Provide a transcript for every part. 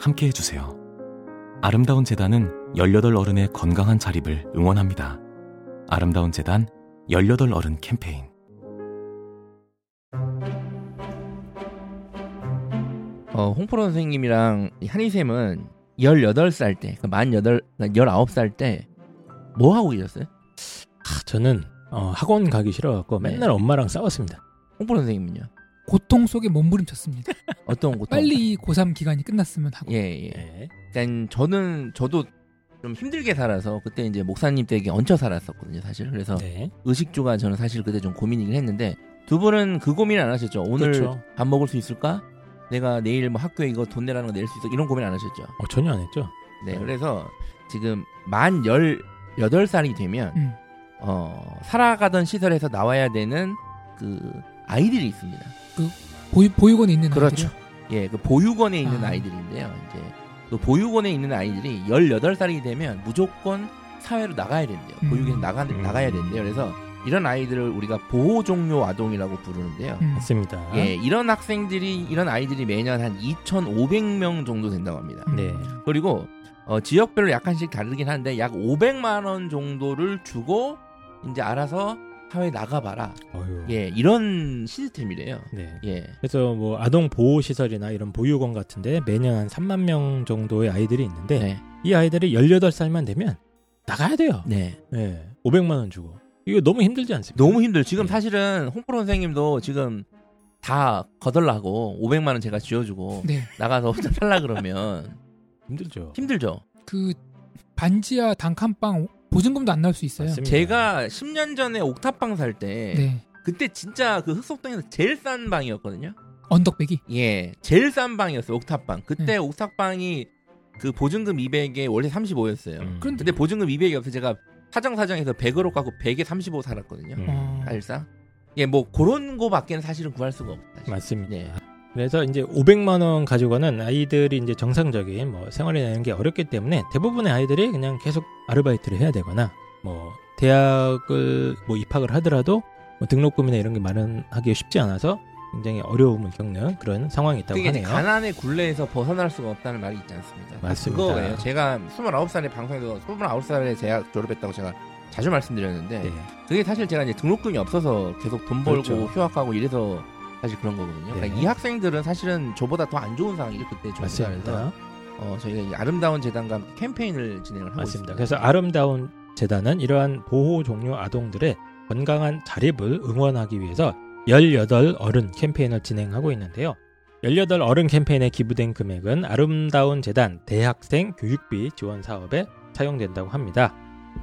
함께 해주세요. 아름다운 재단은 18 어른의 건강한 자립을 응원합니다. 아름다운 재단 18 어른 캠페인. 어, 홍프로 선생님이랑 한희쌤은 18살 때, 그만 8, 19살 때 뭐 하고 계셨어요? 아, 저는 어, 학원 가기 싫어갖고 네. 맨날 엄마랑 싸웠습니다. 홍프로 선생님은요? 고통 속에 몸부림쳤습니다. 어떤 고통? 빨리 고3 기간이 끝났으면 하고. 예, 예. 네. 일단 저는 저도 좀 힘들게 살아서 그때 이제 목사님 댁에 얹혀 살았었거든요, 사실. 그래서 네. 의식주가 저는 사실 그때 좀 고민이긴 했는데 두 분은 그 고민 안 하셨죠? 오늘 그렇죠. 밥 먹을 수 있을까? 내가 내일 뭐 학교에 이거 돈 내라는 거 낼 수 있어? 이런 고민 안 하셨죠? 어, 전혀 안 했죠. 네, 그래서 지금 만 18살이 되면 음. 어, 살아가던 시설에서 나와야 되는 그 아이들이 있습니다. 보유, 보육원에 있는 그렇죠. 아이들이요? 예, 그 보육원에 있는 아. 아. 이들인데요 이제 그 보육원에 있는 아이들이 18살이 되면 무조건 사회로 나가야 된대요. 음. 보육에 나가 음. 나가야 된대요. 그래서 이런 아이들을 우리가 보호 종료 아동이라고 부르는데요. 음. 맞습니다. 예, 이런 학생들이 이런 아이들이 매년 한 2,500명 정도 된다고 합니다. 음. 네. 그리고 어, 지역별로 약간씩 다르긴 한데 약 500만 원 정도를 주고 이제 알아서 사회 나가봐라. 어휴. 예, 이런 시스템이래요. 네. 예, 그래서 뭐 아동 보호 시설이나 이런 보육원 같은데 매년 한 3만 명 정도의 아이들이 있는데 네, 이 아이들이 18살만 되면 나가야 돼요. 네. 네. 500만 원 주고. 이거 너무 힘들지 않습니까? 너무 힘들. 지금 네. 사실은 홍프로 선생님도 지금 다 거덜나고 500만 원 제가 쥐어주고 네. 나가서 혼자 살라 그러면 힘들죠. 힘들죠. 그 반지하 단칸방 보증금도 안 나올 수 있어요. 맞습니다. 제가 10년 전에 옥탑방 살 때 네. 그때 진짜 그 흑석동에서 제일 싼 방이었거든요. 언덕배기. 예, 제일 싼 방이었어요. 옥탑방. 그때 네. 옥탑방이 그 보증금 200에 원래 35였어요. 음. 그런데 근데 보증금 200이 없어 제가 사정 사정해서 100으로 깎고 100에 35 살았거든요. 음. 어, 사실상. 예, 뭐 그런 거밖에는 사실은 구할 수가 없다. 맞습니다. 네. 그래서 이제 500만 원 가지고는 아이들이 이제 정상적인 뭐 생활이 되는 게 어렵기 때문에 대부분의 아이들이 그냥 계속 아르바이트를 해야 되거나 뭐 대학을 뭐 입학을 하더라도 뭐 등록금이나 이런 게 마련하기 쉽지 않아서 굉장히 어려움을 겪는 그런 상황이 있다고 하네요. 가난의 굴레에서 벗어날 수가 없다는 말이 있지 않습니까? 맞습니다. 그거예요. 제가 29살에 방송에서 29살에 대학 졸업했다고 제가 자주 말씀드렸는데 네. 그게 사실 제가 이제 등록금이 없어서 계속 돈 벌고 그렇죠. 휴학하고 이래서 사실 그런 거거든요. 네. 그러니까 이 학생들은 사실은 저보다 더 안 좋은 상황이죠 그때 맞습니다. 어, 저희가 이 아름다운 재단과 함께 캠페인을 진행을 하고 맞습니다. 있습니다. 그래서 아름다운 재단은 이러한 보호 종료 아동들의 건강한 자립을 응원하기 위해서 18 어른 캠페인을 진행하고 있는데요. 18 어른 캠페인에 기부된 금액은 아름다운 재단 대학생 교육비 지원 사업에 사용된다고 합니다.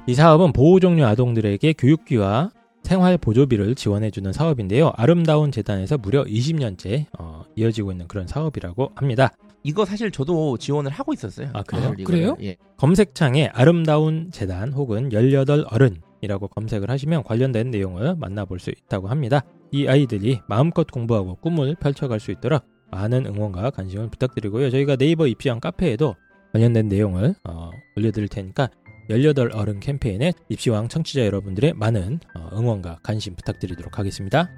이 사업은 보호 종료 아동들에게 교육비와 생활 보조비를 지원해주는 사업인데요. 아름다운 재단에서 무려 20년째 어, 이어지고 있는 그런 사업이라고 합니다. 이거 사실 저도 지원을 하고 있었어요. 아, 그래요? 이거를. 그래요? 예. 검색창에 아름다운 재단 혹은 18 어른이라고 검색을 하시면 관련된 내용을 만나볼 수 있다고 합니다. 이 아이들이 마음껏 공부하고 꿈을 펼쳐갈 수 있도록 많은 응원과 관심을 부탁드리고요. 저희가 네이버 입시왕 카페에도 관련된 내용을 어, 올려드릴 테니까 18 어른 캠페인에 입시왕 청취자 여러분들의 많은 어, 응원과 관심 부탁드리도록 하겠습니다.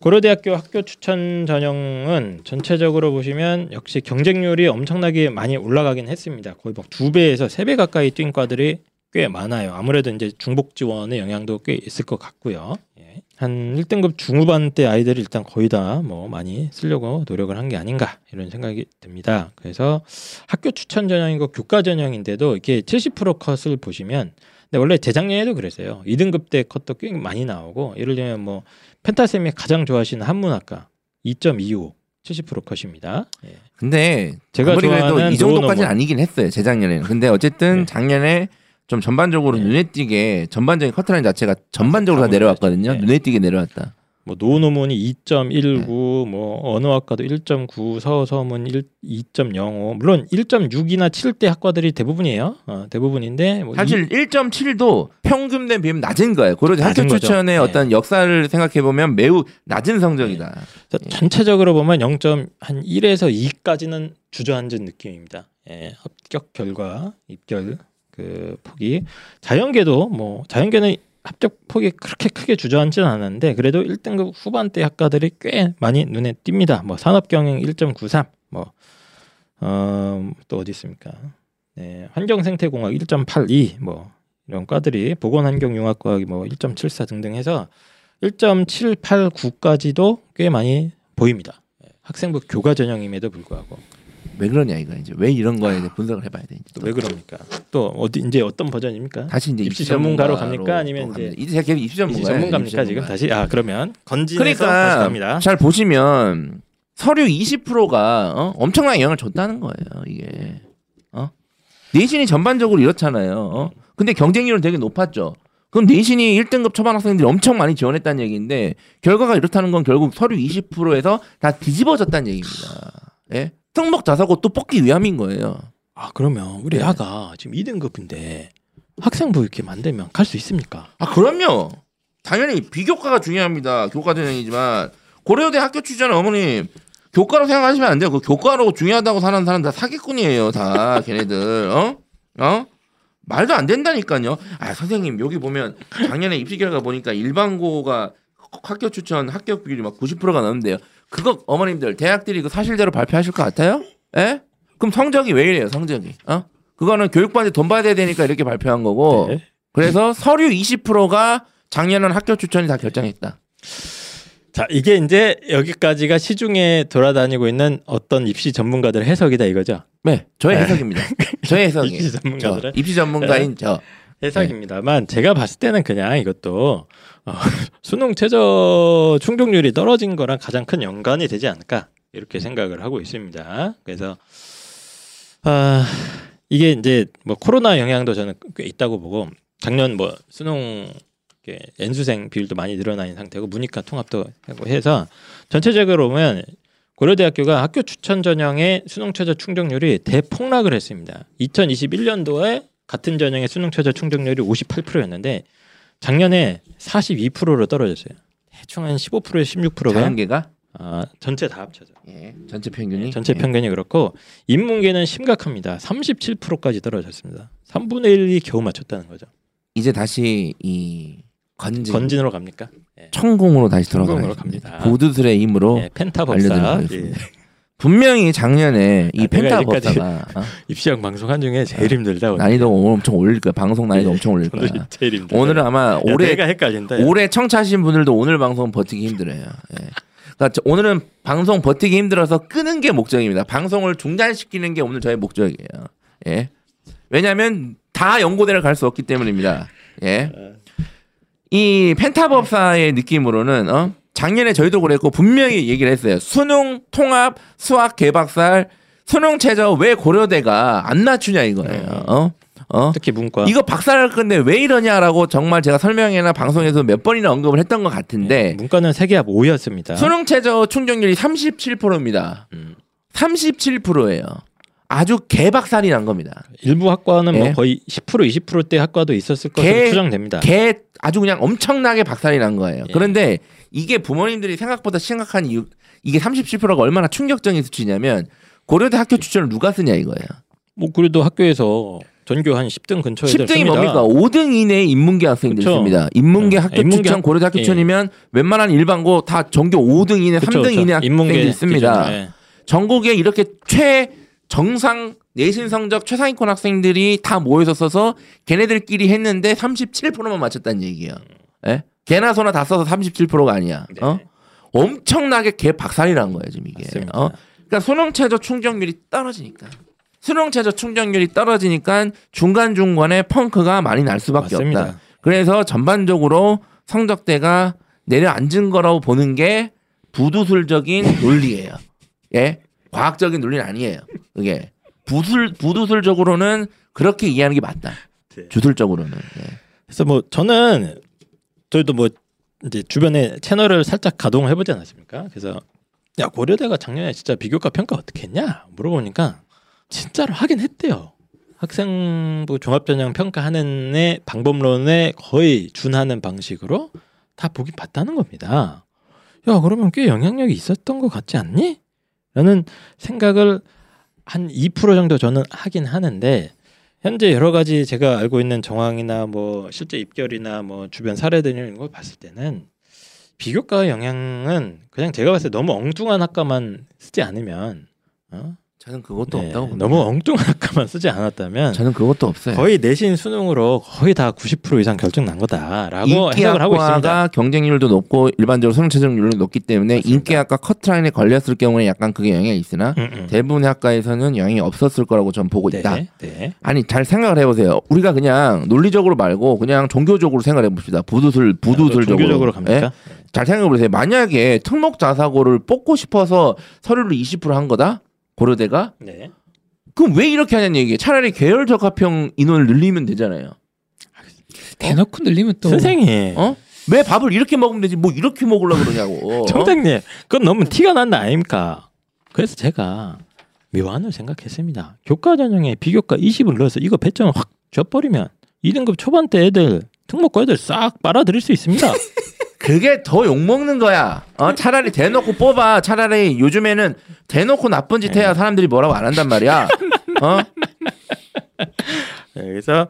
고려대학교 학교 추천 전형은 전체적으로 보시면 역시 경쟁률이 엄청나게 많이 올라가긴 했습니다. 거의 막 두 배에서 세 배 가까이 뛴 과들이 꽤 많아요. 아무래도 이제 중복 지원의 영향도 꽤 있을 것 같고요. 예. 한 1등급 중후반 때 아이들이 일단 거의 다 뭐 많이 쓰려고 노력을 한 게 아닌가 이런 생각이 듭니다. 그래서 학교 추천 전형이고 교과 전형인데도 이렇게 70% 컷을 보시면 근데 원래 재작년에도 그랬어요. 2등급 때 컷도 꽤 많이 나오고 예를 들면 뭐 펜타쌤이 가장 좋아하시는 한문학과 2.25 70% 컷입니다. 예. 근데 제가 아무리 그래도 이 정도까지는 노normal. 아니긴 했어요 재작년에는. 근데 어쨌든 네. 작년에 좀 전반적으로 네. 눈에 띄게 전반적인 커트라인 자체가 전반적으로 다다 내려왔거든요. 네. 눈에 띄게 내려왔다. 뭐 노노문이 2.19, 네. 뭐 어느 학과도 1.9, 서서문 1, 2.05. 물론 1.6이나 7대 학과들이 대부분이에요. 어, 대부분인데 뭐 사실 1.7도 평균 대 비하면 낮은 거예요. 고려대 학교. 추천의 네. 어떤 역사를 생각해 보면 매우 낮은 성적이다. 그래서 전체적으로 보면 0.1에서 2까지는 주저앉은 느낌입니다. 예, 합격 결과 입결 그 폭이 자연계도 뭐 자연계는 합격 폭이 그렇게 크게 주저앉지는 않았는데 그래도 1등급 후반대 학과들이 꽤 많이 눈에 띕니다. 뭐 산업경영 1.93, 뭐어또 어디 있습니까? 네, 환경생태공학 1.82, 뭐 이런 과들이 보건환경융합과학이 뭐1.74 등등 해서 1.789까지도 꽤 많이 보입니다. 예, 학생부 교과 전형임에도 불구하고 왜 그러냐 이거 이제 왜 이런 거에 대해 분석을 해봐야 돼. 또 왜 그럽니까? 또 어디 이제 어떤 버전입니까? 다시 이제 입시 입시 전문가로 갑니까? 아니면 또 이제. 이제 제가 입시 전문가 전문가입니까 지금 다시 아 그러면 건진에서 다시 그러니까 갑니다. 잘 보시면 서류 20%가 어? 엄청난 영향을 줬다는 거예요. 이게 어? 내신이 전반적으로 이렇잖아요. 어? 근데 경쟁률은 되게 높았죠. 그럼 내신이 1등급 초반 학생들이 엄청 많이 지원했다는 얘기인데 결과가 이렇다는 건 결국 서류 20%에서 다 뒤집어졌다는 얘기입니다. 예? 특목 자사고 또 뽑기 위함인 거예요. 아 그러면 우리 네. 아가 지금 2등급인데 학생부 이렇게 만들면 갈 수 있습니까? 아 그럼요. 당연히 비교과가 중요합니다. 교과 전형이지만 고려대 학교 추천 어머님 교과로 생각하시면 안 돼요. 그 교과로 중요하다고 사는 사람 다 사기꾼이에요. 다 걔네들 어 어? 말도 안 된다니까요. 아 선생님 여기 보면 작년에 입시 결과 보니까 일반고가 학교 추천 합격 비율이 막 90%가 넘는데요. 그거 어머님들 대학들이 그 사실대로 발표하실 것 같아요? 예? 그럼 성적이 왜 이래요? 성적이 어? 그거는 교육부한테 돈 받아야 되니까 이렇게 발표한 거고 네. 그래서 서류 20%가 작년은 학교 추천이 다 결정했다. 자 이게 이제 여기까지가 시중에 돌아다니고 있는 어떤 입시 전문가들의 해석이다 이거죠. 네, 저의 네. 해석입니다. 저의 해석이에요. 입시 저, 전문가들의 입시 전문가인 저. 해석입니다만 제가 봤을 때는 그냥 이것도 어, 수능 최저 충족률이 떨어진 거랑 가장 큰 연관이 되지 않을까 이렇게 생각을 하고 있습니다. 그래서 아 이게 이제 뭐 코로나 영향도 저는 꽤 있다고 보고 작년 뭐 수능 연수생 비율도 많이 늘어나 있는 상태고 문이과 통합도 하고 해서 전체적으로 보면 고려대학교가 학교 추천 전형의 수능 최저 충족률이 대폭락을 했습니다. 2021년도에 같은 전형의 수능 최저 충족률이 58%였는데 작년에 42%로 떨어졌어요. 대충 한 15%에서 16%가 자연계가 아, 전체 다 합쳐서 예, 전체 평균이 전체 예. 평균이 그렇고 인문계는 심각합니다. 37%까지 떨어졌습니다. 3분의 1이 겨우 맞췄다는 거죠. 이제 다시 이 건진, 건진으로 갑니까? 예. 천공으로 다시 돌아가겠습니다. 갑니다. 보드술의 힘으로 예, 펜타 법사. 분명히 작년에 이 아, 펜타 법사가 어? 입시형 방송한 중에 제일 힘들다. 오늘. 난이도 오늘 엄청 올릴 거야. 방송 난이도 예. 엄청 올릴 거야. 제일 힘들다. 오늘은 아마 야, 올해. 올해 청취하신 분들도 오늘 방송 버티기 힘들어요. 예. 그러니까 저- 오늘은 방송 버티기 힘들어서 끄는 게 목적입니다. 방송을 중단시키는 게 오늘 저의 목적이에요. 예. 왜냐하면 다 연고대를 갈 수 없기 때문입니다. 예. 이 펜타법사의 느낌으로는 어? 작년에 저희도 그랬고 분명히 얘기를 했어요. 수능 통합 수학 개박살 수능 최저 왜 고려대가 안 낮추냐 이거예요. 어? 어? 특히 문과 이거 박살날 건데 왜 이러냐라고 정말 제가 설명회나 방송에서 몇 번이나 언급을 했던 것 같은데 문과는 세계합 5였습니다. 수능 최저 충족률이 37%입니다. 음. 37%예요. 아주 개박살이 난 겁니다. 일부 학과는 예. 뭐 거의 10% 20%대 학과도 있었을 것으로 개- 추정됩니다. 개 아주 그냥 엄청나게 박살이 난 거예요. 예. 그런데 이게 부모님들이 생각보다 심각한 이유 이게 37%가 얼마나 충격적인 수치냐면 고려대 학교 추천을 누가 쓰냐 이거예요. 뭐 그래도 학교에서 전교 한 10등 근처에 10등이 뭡니까? 5등 이내의 인문계 학생들이 그쵸. 씁니다. 인문계 어, 학교 인문계 추천, 학- 고려대 학교 예. 추천이면 웬만한 일반고 다 전교 5등 이내, 3등 이내 학생들이 씁니다. 기준으로, 예. 전국에 이렇게 최 정상 내신 성적 최상위권 학생들이 다 모여서 써서 걔네들끼리 했는데 37%만 맞췄다는 얘기예요. 예? 개나 소나 다 써서 37%가 아니야. 네. 어? 엄청나게 개 박살이란 거예요, 지금 이게. 맞습니다. 어? 그러니까 수능 최저 충족률이 떨어지니까. 수능 최저 충족률이 떨어지니까 중간 중간에 펑크가 많이 날 수밖에 맞습니다. 없다. 그래서 전반적으로 성적대가 내려앉은 거라고 보는 게 부두술적인 논리예요. 예, 과학적인 논리는 아니에요. 그게 부술 부두술적으로는 그렇게 이해하는 게 맞다. 네. 주술적으로는. 예. 그래서 뭐 저는 저희도 뭐 이제 주변에 채널을 살짝 가동을 해보지 않았습니까? 그래서 야 고려대가 작년에 진짜 비교과 평가 어떻게 했냐 물어보니까 진짜로 하긴 했대요. 학생부 종합전형 평가하는 애 방법론에 거의 준하는 방식으로 다 보긴 봤다는 겁니다. 야 그러면 꽤 영향력이 있었던 것 같지 않니? 라는 생각을 한 2% 정도 저는 하긴 하는데 현재 여러 가지 제가 알고 있는 정황이나 뭐 실제 입결이나 뭐 주변 사례들 이런 걸 봤을 때는 비교과의 영향은 그냥 제가 봤을 때 너무 엉뚱한 학과만 쓰지 않으면 어? 저는 그것도 네, 없다고. 너무 엉뚱한 학과만 쓰지 않았다면 저는 그것도 없어요. 거의 내신 수능으로 거의 다 90% 이상 결정 난 거다라고 해석을 하고 있습니다. 인기학과가 경쟁률도 높고 일반적으로 수능 최저률도 높기 때문에 맞습니다. 인기학과 커트라인에 걸렸을 경우에 약간 그게 영향이 있으나 음, 음. 대부분의 학과에서는 영향이 없었을 거라고 저는 보고 있다. 네, 네. 아니 잘 생각을 해보세요. 우리가 그냥 논리적으로 말고 그냥 종교적으로 생각해 봅시다. 부두술 부두술적으로. 종교적으로 예? 갑니까? 잘 생각해 보세요. 만약에 특목 자사고를 뽑고 싶어서 서류를 20%한 거다. 고려대가 네. 그럼 왜 이렇게 하냐는 얘기예요. 차라리 계열 적합형 인원을 늘리면 되잖아요. 대놓고 늘리면 또 선생님, 어? 왜 밥을 이렇게 먹으면 되지? 뭐 이렇게 먹으려고 그러냐고. 어? 청장님, 그건 너무 티가 난다 아닙니까? 그래서 제가 묘안을 생각했습니다. 교과 전형에 비교과 20을 넣어서 이거 배점을 확 줘버리면 2등급 초반 때 애들 특목고 애들 싹 빨아들일 수 있습니다. 그게 더 욕 먹는 거야. 어? 차라리 대놓고 뽑아. 차라리 요즘에는 대놓고 나쁜 짓 해야 사람들이 뭐라고 안 한단 말이야. 어? 네, 그래서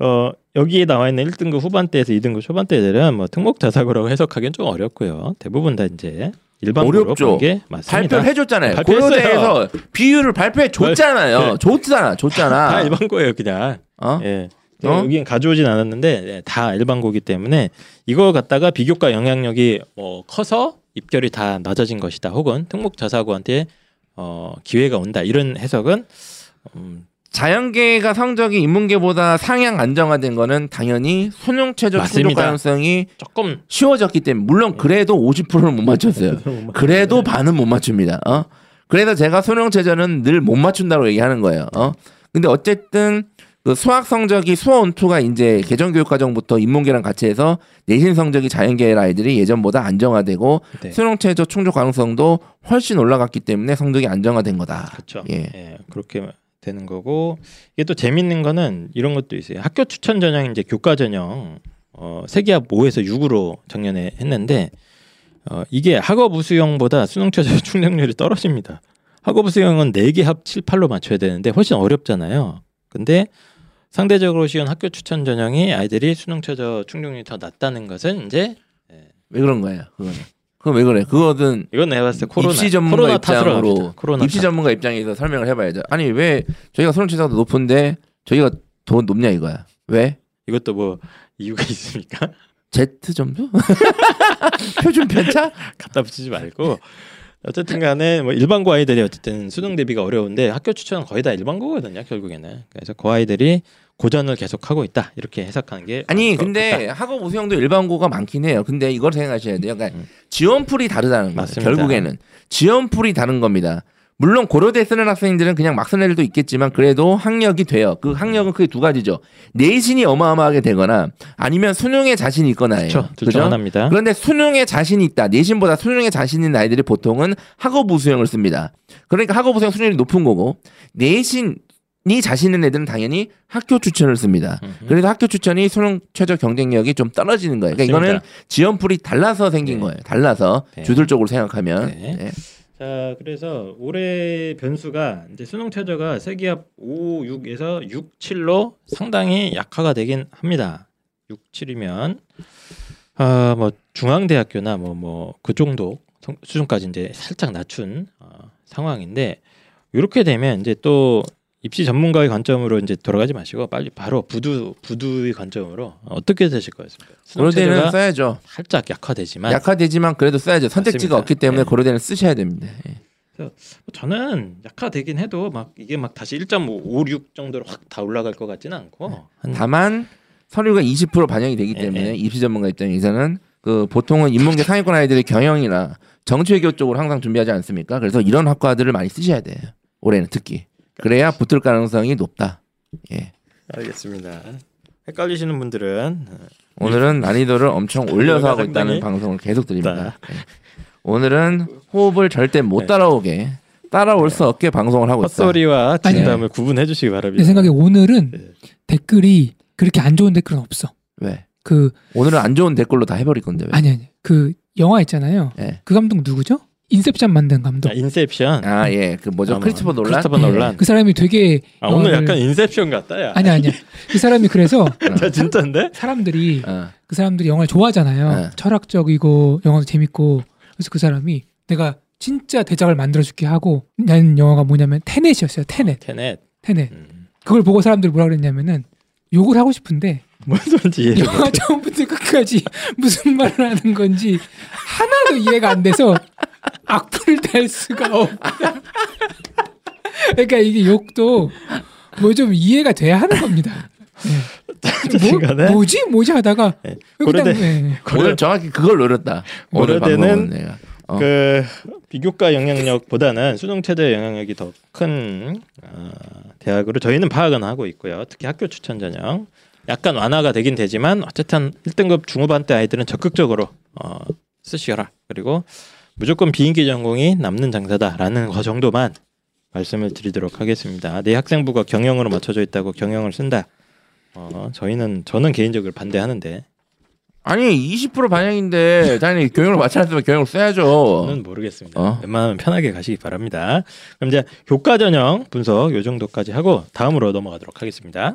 어, 여기에 나와 있는 1등급 후반대에서 2등급 초반대 애들은 뭐 특목 자사고라고 해석하기는 좀 어렵고요. 대부분 다 이제 일반고로 어렵죠. 보는 게 맞습니다. 발표해 줬잖아요. 고려대에서 비율을 발표해 줬잖아요. 네. 줬잖아. 줬잖아. 다 일반고예요, 그냥. 어? 예. 어? 여기는 가져오진 않았는데 예, 다 일반고기 때문에 이걸 갖다가 비교과 영향력이 뭐 커서 입결이 다 낮아진 것이다. 혹은 특목 자사고한테 어, 기회가 온다. 이런 해석은 음, 자연계가 성적이 인문계보다 상향 안정화된 거는 당연히 수능 최저 충족 맞습니다. 가능성이 조금 쉬워졌기 때문에 물론 그래도 50%는 못 맞췄어요. 그래도 반은 못 맞춥니다. 어? 그래서 제가 수능 최저는 늘 못 맞춘다고 얘기하는 거예요. 어? 근데 어쨌든 그 수학 성적이 수어 원투가 이제 개정 교육 과정부터 인문계랑 같이 해서 내신 성적이 자연계 아이들이 예전보다 안정화되고 네. 수능 최저 충족 가능성도 훨씬 올라갔기 때문에 성적이 안정화된 거다. 그렇죠. 예. 예, 그렇게 되는 거고 이게 또 재밌는 거는 이런 것도 있어요. 학교 추천 전형 이제 교과 전형 어, 세기합 5에서 6으로 작년에 했는데 어, 이게 학업 우수형보다 수능 최저 충족률이 떨어집니다. 학업 우수형은 4개 합 7, 8로 맞춰야 되는데 훨씬 어렵잖아요. 근데 상대적으로 쉬운 학교 추천 전형이 아이들이 수능 최저 충족률이 더 낮다는 것은 이제 왜 그런 거예요? 그거는. 그건 왜 그래? 그거는 이건 내가 봤을 때 코로나 입시 전문가 코로나 입장으로. 코로나 입시 탓. 전문가 입장에서 설명을 해봐야죠. 아니 왜 저희가 수능 최저가 더 높은데 저희가 더 높냐 이거야? 왜? 이것도 뭐 이유가 있습니까? Z 점수? 표준 편차? 갖다 붙이지 말고 어쨌든 간에 뭐 일반고 아이들이 어쨌든 수능 대비가 어려운데 학교 추천은 거의 다 일반고거든요 결국에는 그래서 그 아이들이 고전을 계속 하고 있다 이렇게 해석하는 게 아니 근데. 학업 우수형도 일반고가 많긴 해요. 근데 이걸 생각하셔야 돼요. 그러니까 음. 지원풀이 다르다는 거예요. 결국에는 지원풀이 다른 겁니다. 물론 고려대 쓰는 학생들은 그냥 막 쓰는 애들도 있겠지만 그래도 학력이 돼요. 그 학력은 크게 두 가지죠. 내신이 어마어마하게 되거나 아니면 수능에 자신이 있거나예요. 그렇죠 그죠? 하나입니다 그런데 수능에 자신이 있다. 내신보다 수능에 자신 있는 아이들이 보통은 학업 우 수형을 씁니다. 그러니까 학업 우 수형 수준이 높은 거고 내신 이 자신 있는 애들은 당연히 학교 추천을 씁니다. 음흠. 그래서 학교 추천이 수능 최저 경쟁력이 좀 떨어지는 거예요. 그러니까 이거는 맞습니다. 지원풀이 달라서 생긴 네. 거예요. 달라서 네. 주술적으로 생각하면. 네. 네. 자 그래서 올해 변수가 이제 수능 최저가 세기합 5, 6에서 6, 7로 상당히 약화가 되긴 합니다 6, 7이면 아 뭐 중앙대학교나 뭐 뭐 그 정도 성- 수준까지 이제 살짝 낮춘 어, 상황인데 이렇게 되면 이제 또 입시 전문가의 관점으로 이제 돌아가지 마시고 빨리 바로 부두 부두의 관점으로 어떻게 되실 거였습니까? 고려대는 써야죠. 살짝 약화되지만 약화되지만 그래도 써야죠. 선택지가 맞습니다. 없기 때문에 네. 고려대는 쓰셔야 됩니다. 예. 저는 약화되긴 해도 막 이게 막 다시 1.56 정도로 확 다 올라갈 것 같지는 않고 한 다만 서류가 20% 반영이 되기 예, 때문에 예. 입시 전문가 입장에서는 그 보통은 인문계 상위권 아이들의 경영이나 정치외교 쪽으로 항상 준비하지 않습니까? 그래서 이런 학과들을 많이 쓰셔야 돼요. 올해는 특히 그래야 붙을 가능성이 높다. 예. 알겠습니다. 헷갈리시는 분들은 오늘은 난이도를 엄청 올려서 하고 있다는 방송을 계속 드립니다. 네. 오늘은 호흡을 절대 못 따라오게 따라올 수 없게 방송을 하고 있다. 헛소리와 진담을 구분해 주시기 바랍니다. 내 생각에 오늘은 네. 댓글이 그렇게 안 좋은 댓글은 없어. 왜? 그 오늘은 안 좋은 댓글로 다 해버릴 건데 왜? 아니 아니 그 영화 있잖아요. 예. 그 감독 누구죠? 인셉션 만든 감독. 아, 인셉션. 아 예, 그 뭐죠? 아, 뭐, 크리스토퍼 놀란. 크리스토퍼 놀란. 그 사람이 되게 아, 오늘 영화를- 약간 인셉션 같다야. 아니 아니야. 그 사람이 그래서 자, 진짜인데? 사람들이 어. 그 사람들이 영화를 좋아하잖아요. 네. 철학적이고 영화도 재밌고 그래서 그 사람이 내가 진짜 대작을 만들어줄게 하고 낸 영화가 뭐냐면 테넷이었어요. 테넷, 테넷. 테넷. 음. 그걸 보고 사람들이 뭐라 그랬냐면은 욕을 하고 싶은데 뭔 소리인지 이해를 못- 영화 처음부터 끝까지 무슨 말을 하는 건지 하나도 이해가 안 돼서 악플을 달 수가 없다. 그러니까 이게 욕도 뭐 좀 이해가 돼야 하는 겁니다. 네. 뭐, 간에 뭐지 뭐지 하다가 네. 고려대- 네. 오늘 정확히 그걸 노렸다. 오늘 고려대는. 어. 그 비교과 영향력보다는 수능 체제 영향력이 더큰 어, 대학으로 저희는 파악은 하고 있고요. 특히 학교 추천 전형 약간 완화가 되긴 되지만 어쨌든 1등급 중후반 때 아이들은 적극적으로 어, 쓰시라. 그리고 무조건 비인기 전공이 남는 장사다라는 거 정도만 말씀을 드리도록 하겠습니다. 내 학생부가 경영으로 맞춰져 있다고 경영을 쓴다. 어, 저희는 저는 개인적으로 반대하는데 아니 20% 반영인데 당연히 교육을 마찬가지로 교육을 써야죠. 저는 모르겠습니다. 어. 웬만하면 편하게 가시기 바랍니다. 그럼 이제 교과 전형 분석 요 정도까지 하고 다음으로 넘어가도록 하겠습니다.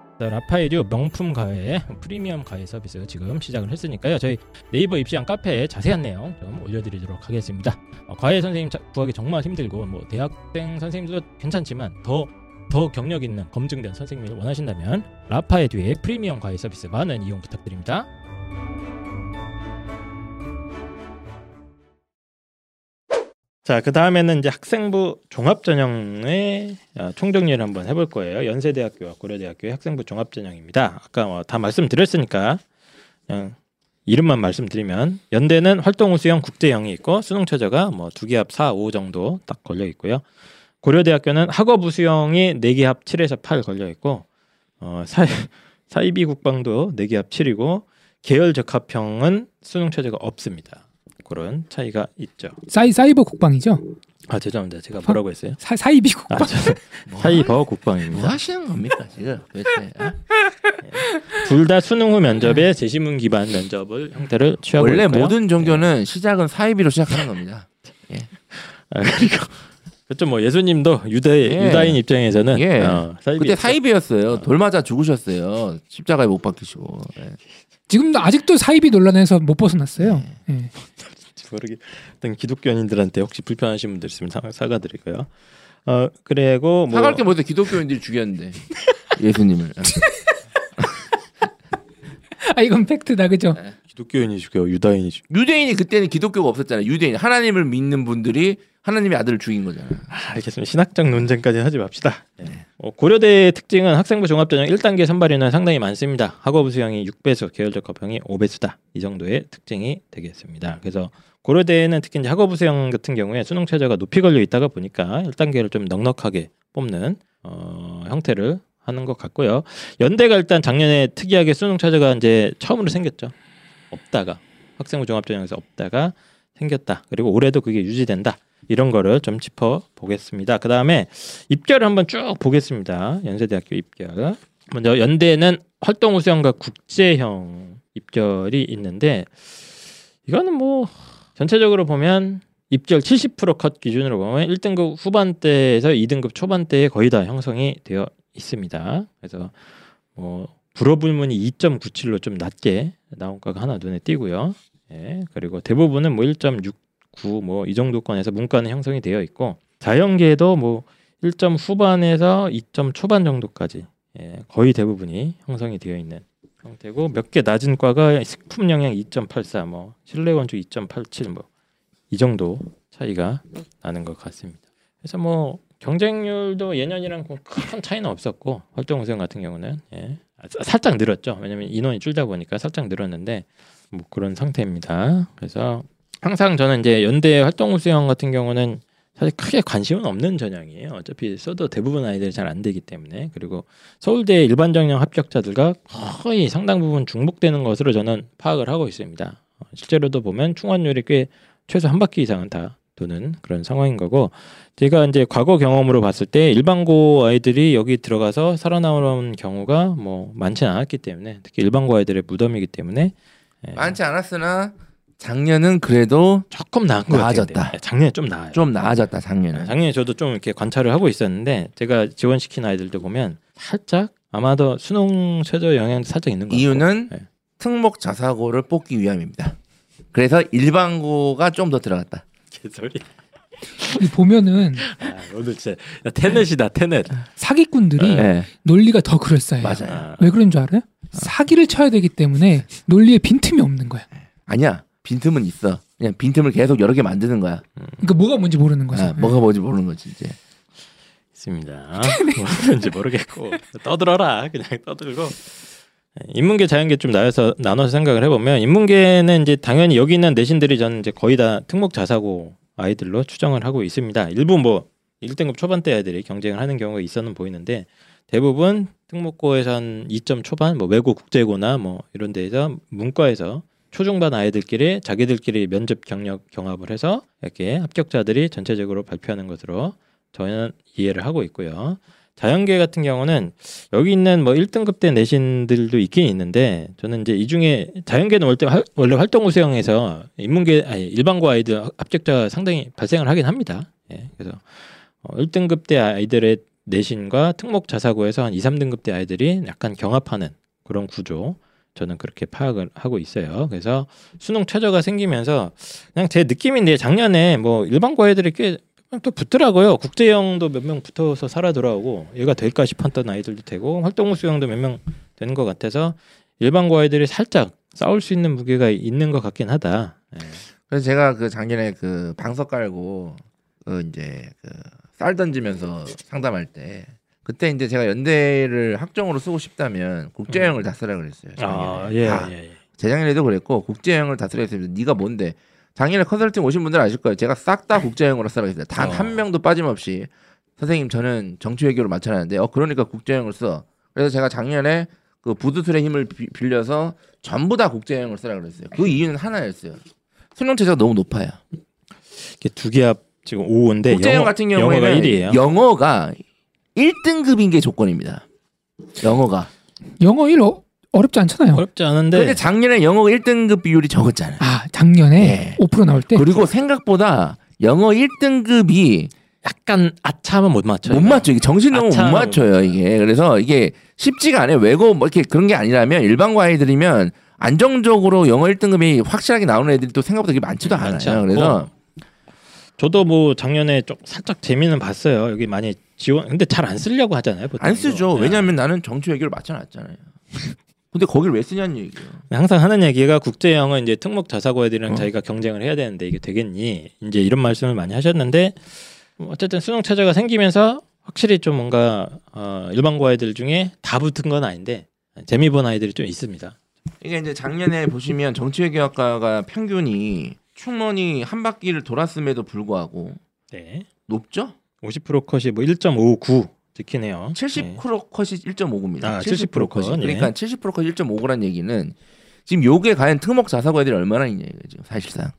자, 라파에듀 명품 과외 프리미엄 과외 서비스 지금 시작을 했으니까요. 저희 네이버 입시한 카페에 자세한 내용 좀 올려드리도록 하겠습니다. 어, 과외 선생님 자- 구하기 정말 힘들고 뭐 대학생 선생님도 괜찮지만 더더 경력 있는 검증된 선생님을 원하신다면 라파에듀의 프리미엄 과외 서비스 많은 이용 부탁드립니다. 자, 그 다음에는 이제 학생부 종합 전형의 어, 총정리를 한번 해볼 거예요. 연세대학교와 고려대학교의 학생부 종합 전형입니다. 아까 뭐 다 말씀드렸으니까 그냥 이름만 말씀드리면 연대는 활동 우수형 국제형이 있고 수능 최저가 뭐 두 개 합 4, 5 정도 딱 걸려 있고요. 고려대학교는 학업 우수형이 네 개 합 7에서 8 걸려 있고 어, 사, 사이비 국방도 네 개 합 7이고 계열 적합형은 수능 최저가 없습니다. 그런 차이가 있죠. 사이 사이버 국방이죠. 아 죄송합니다. 제가 뭐라고 했어요? 사, 사이비 국방. 아, 저, 사이버 뭐 국방입니다. 하시는 겁니까 지금 도대체? 어? 둘다 수능 후 면접에 제시문 기반 면접을 형태를 취하고 원래 있고요. 모든 종교는 시작은 사이비로 시작하는 겁니다. 아, 그리고 그렇죠. 뭐 예수님도 유대 예. 유다인 입장에서는 예. 어, 사이비 그때 사이비였어요. 돌 맞아 죽으셨어요. 십자가에 못 박히시고. 예. 지금도 아직도 사이비 논란에서 못 벗어났어요. 예. 모르게 어떤 기독교인들한테 혹시 불편하신 분들 있으면 사, 사과드리고요. 어 그리고 뭐 사갈 게 뭐지 기독교인들이 죽였는데 예수님을. 아 이건 팩트다 그죠? 기독교인이 죽여 유다인이 죽여 유대인이 그때는 기독교가 없었잖아요. 유대인 하나님을 믿는 분들이 하나님의 아들을 죽인 거잖아. 아, 알겠습니다. 신학적 논쟁까지 하지 맙시다. 어, 고려대의 특징은 학생부 종합전형 1단계 선발 인원 상당히 많습니다. 학업부 수양이 6배수, 계열적 합평이 5배수다. 이 정도의 특징이 되겠습니다. 그래서 고려대에는 특히 이제 학업부 수양 같은 경우에 수능 최저가 높이 걸려 있다가 보니까 1단계를 좀 넉넉하게 뽑는 어, 형태를 하는 것 같고요. 연대가 일단 작년에 특이하게 수능 최저가 이제 처음으로 생겼죠. 없다가 학생부 종합전형에서 없다가 생겼다. 그리고 올해도 그게 유지된다. 이런 거를 좀 짚어 보겠습니다. 그 다음에 입결을 한번 쭉 보겠습니다. 연세대학교 입결. 먼저 연대는 활동 우수형과 국제형 입결이 있는데 이거는 뭐 전체적으로 보면 입결 70%컷 기준으로 보면 1등급 후반대에서 2등급 초반대에 거의 다 형성이 되어 있습니다. 그래서 뭐 불어 불문이 2.97로 좀 낮게 나온 거가 하나 눈에 띄고요. 예, 그리고 대부분은 뭐 1.69뭐 이 정도권에서 문과는 형성이 되어 있고 자연계도 뭐 1점 후반에서 2점 초반 정도까지 예, 거의 대부분이 형성이 되어 있는 형태고 몇 개 낮은 과가 식품 영양 2.84, 뭐 실내 건축 2.87, 뭐 이 정도 차이가 나는 것 같습니다. 그래서 뭐 경쟁률도 예년이랑 뭐큰 차이는 없었고 활동 우수형 같은 경우는 예, 살짝 늘었죠. 왜냐면 인원이 줄다 보니까 살짝 늘었는데 뭐 그런 상태입니다. 그래서 항상 저는 이제 연대 활동 우수형 같은 경우는 사실 크게 관심은 없는 전형이에요. 어차피 써도 대부분 아이들이 잘 안 되기 때문에 그리고 서울대 일반 전형 합격자들과 거의 상당 부분 중복되는 것으로 저는 파악을 하고 있습니다. 어, 실제로도 보면 충원율이 꽤 최소 한 바퀴 이상은 다 도는 그런 상황인 거고 제가 이제 과거 경험으로 봤을 때 일반고 아이들이 여기 들어가서 살아남은 경우가 뭐 많지 않았기 때문에 특히 일반고 아이들의 무덤이기 때문에 예, 많지 않았으나 작년은 그래도 조금 나은 것 나아졌다. 같아요. 작년에 좀 나아요. 좀 나아졌다 작년은. 작년에 저도 좀 이렇게 관찰을 하고 있었는데 제가 지원시킨 아이들도 보면 살짝 아마도 수능 최저 영향도 살짝 있는 것 같고 이유는 네. 특목 자사고를 뽑기 위함입니다. 그래서 일반고가 좀 더 들어갔다. 개소리. 이 보면은 아, 오늘 진짜 야, 테넷이다 테넷. 사기꾼들이 네. 논리가 더 그럴싸해요. 맞아요. 아, 왜 그런 줄 알아요? 사기를 쳐야 되기 때문에 논리에 빈틈이 없는 거야. 아니야 빈틈은 있어. 그냥 빈틈을 계속 여러 개 만드는 거야. 그러니까 뭐가 뭔지 모르는 거죠. 아, 뭐가 뭔지 모르는 거지 이제. 있습니다. 뭔지 모르겠고 떠들어라 그냥 떠들고. 네, 인문계 자연계 좀 나눠서 나눠서 생각을 해보면 인문계는 이제 당연히 여기 있는 내신들이 저는 이제 거의 다 특목 자사고 아이들로 추정을 하고 있습니다. 일부 뭐 1등급 초반대 아이들이 경쟁을 하는 경우가 있어는 보이는데 대부분 특목고에서 한 2점 초반 뭐 외고 국제고나 뭐 이런 데에서 문과에서 초중반 아이들끼리 자기들끼리 면접 경력 경합을 해서 이렇게 합격자들이 전체적으로 발표하는 것으로 저는 이해를 하고 있고요. 자연계 같은 경우는 여기 있는 뭐 1등급 대 내신들도 있긴 있는데 저는 이제 이 중에 자연계는 원래, 활- 원래 활동 우 수형에서 인문계 아니 일반고 아이들 합격자가 상당히 발생을 하긴 합니다. 예, 그래서 어, 1등급 대 아이들의 내신과 특목 자사고에서 한 2, 3등급 대 아이들이 약간 경합하는 그런 구조 저는 그렇게 파악을 하고 있어요. 그래서 수능 최저가 생기면서 그냥 제 느낌인데 작년에 뭐 일반고 아이들이 꽤 또 붙더라고요. 국제형도 몇 명 붙어서 살아 돌아오고 얘가 될까 싶었던 아이들도 되고 활동 우 수형도 몇 명 되는 것 같아서 일반고 아이들이 살짝 싸울 수 있는 무게가 있는 것 같긴 하다. 예. 그래서 제가 그 작년에 그 방석 깔고 그 이제 그 쌀 던지면서 상담할 때 그때 이제 제가 연대를 학종으로 쓰고 싶다면 국제형을 다 쓰라 그랬어요. 아. 예, 다. 예, 예. 재작년에도 그랬고 국제형을 다 쓰라 했습니다. 네가 뭔데? 작년에 컨설팅 오신 분들 아실 거예요. 제가 싹 다 국제형으로 쓰라 했어요. 단 어. 한 명도 빠짐없이 선생님 저는 정치 외교를 맡아놨는데 어 그러니까 국제형을 써. 그래서 제가 작년에 그 부두술의 힘을 비- 빌려서 전부 다 국제형을 쓰라 그랬어요. 그 이유는 하나였어요. 수능 체제가 너무 높아요. 이게 두개 합 지금 5인데 국제형 같은 경우에는 영어가 1이에요. 영어가 1등급인 게 조건입니다. 영어가. 영어 1 어, 어렵지 않잖아요. 어렵지 않은데 근데 작년에 영어 1등급 비율이 적었잖아요. 아 작년에 네. 5% 나올 때 그리고 생각보다 영어 1등급이 약간 아차하면 못 맞춰요. 못 맞죠. 이게 정신 너무 못 맞춰요. 이게 그래서 이게 쉽지가 않아요. 외고 뭐 이렇게 그런 게 아니라면 일반고 아이들이면 안정적으로 영어 1등급이 확실하게 나오는 애들이 또 생각보다 그렇게 많지도 많지 않아요. 그래서 저도 뭐 작년에 좀 살짝 재미는 봤어요. 여기 많이 지원 근데 잘 안 쓰려고 하잖아요. 보통 안 쓰죠. 네. 왜냐하면 나는 정치 외교를 맡아놨잖아요. 근데 거길 왜 쓰냐는 얘기예요. 항상 하는 얘기가 국제형은 이제 특목 자사고애들이랑 어. 자기가 경쟁을 해야 되는데 이게 되겠니? 이제 이런 말씀을 많이 하셨는데 뭐 어쨌든 수능 체제가 생기면서 확실히 좀 뭔가 어, 일반 고 아이들 중에 다 붙은 건 아닌데 재미 본 아이들이 좀 있습니다. 이게 이제 작년에 보시면 정치외교학과가 평균이 충원이 한 바퀴를 돌았음에도 불구하고 네. 높죠? 50% 컷이 뭐 1.59 찍히네요. 70% 네. 컷이 1.5구입니다. 아, 70% 컷, 예. 그러니까 70%컷 1.5구란 얘기는 지금 요게 과연 특목 자사고 애들이 얼마나 있냐 이거죠. 사실상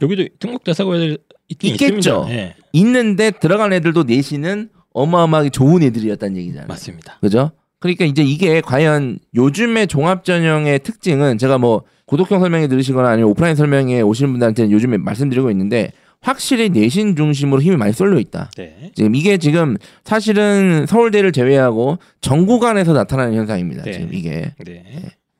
여기도 특목 자사고 애들 있긴 있겠죠. 네, 있는데 들어간 애들도 내신은 어마어마하게 좋은 애들이었다는 얘기잖아요. 맞습니다. 그죠? 그러니까 이제 이게 과연 요즘의 종합 전형의 특징은 제가 뭐 고독형 설명회 들으시거나 아니면 오프라인 설명회 오시는 분들한테는 요즘에 말씀드리고 있는데 확실히 내신 중심으로 힘이 많이 쏠려 있다. 네. 지금 이게 지금 사실은 서울대를 제외하고 전국 안에서 나타나는 현상입니다. 네. 지금 이게 네.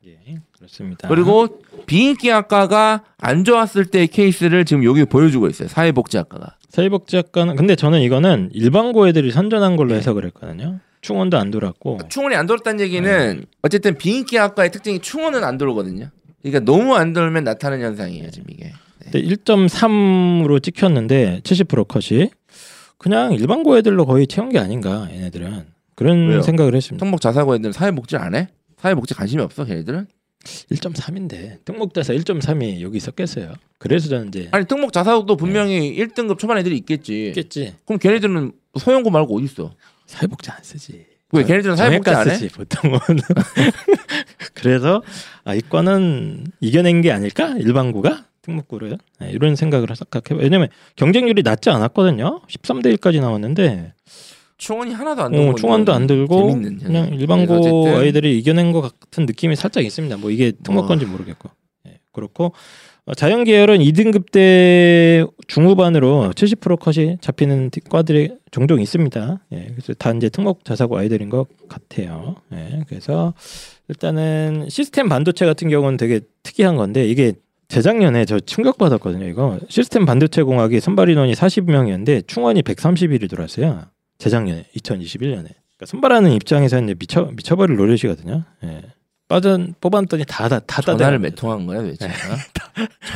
예, 그렇습니다. 그리고 비인기학과가 안 좋았을 때의 케이스를 지금 여기 보여주고 있어요. 사회복지학과가. 사회복지학과는 근데 저는 이거는 일반고 애들이 선전한 네. 걸로 해석을 했거든요. 충원도 안 돌았고 충원이 안 돌았다는 얘기는 어쨌든 비인기학과의 특징이 충원은 안 돌거든요. 그러니까 너무 안 돌면 나타나는 현상이에요. 지금 이게. 근데 1.3으로 찍혔는데 70% 컷이 그냥 일반 고 애들로 거의 채운 게 아닌가 얘네들은 그런 왜요? 생각을 했습니다. 특목 자사고 애들은 사회복지 안 해? 사회복지 관심이 없어 걔네들은? 1.3인데 특목 자사 1.3이 여기 있었겠어요. 그래서 저는 이제 아니 특목 자사고도 분명히 1등급 초반 애들이 있겠지. 있겠지. 그럼 걔네들은 소형고 말고 어디 있어? 사회복지 안 쓰지. 왜 걔네들은 사회복지 안 해? 보통은. 그래서 아 이과는 이겨낸 게 아닐까 일반고가 특목고를 네, 이런 생각을 생각해. 왜냐면 경쟁률이 낮지 않았거든요. 13대 1까지 나왔는데 충원이 하나도 안 들고 어, 충원도 안 들고 그냥. 일반고 아이들이 이겨낸 것 같은 느낌이 살짝 있습니다. 뭐 이게 뭐. 특목건지 모르겠고 예, 그렇고 어, 자연 계열은 2등급 때 중후반으로 70% 컷이 잡히는 과들이 종종 있습니다. 예, 그래서 다 이제 특목 자사고 아이들인 것 같아요. 예, 그래서 일단은 시스템 반도체 같은 경우는 되게 특이한 건데 이게 재작년에 저 충격받았거든요. 이거 시스템 반도체 공학이 선발 인원이 40명이었는데 충원이 130일이 들어왔어요. 재작년에 2021년에 그러니까 선발하는 입장에서는 이제 미쳐 미쳐버릴 노릇이거든요. 예. 빠져 뽑았더니 다다 다 전화를 몇 통한 거야 도대체? 네.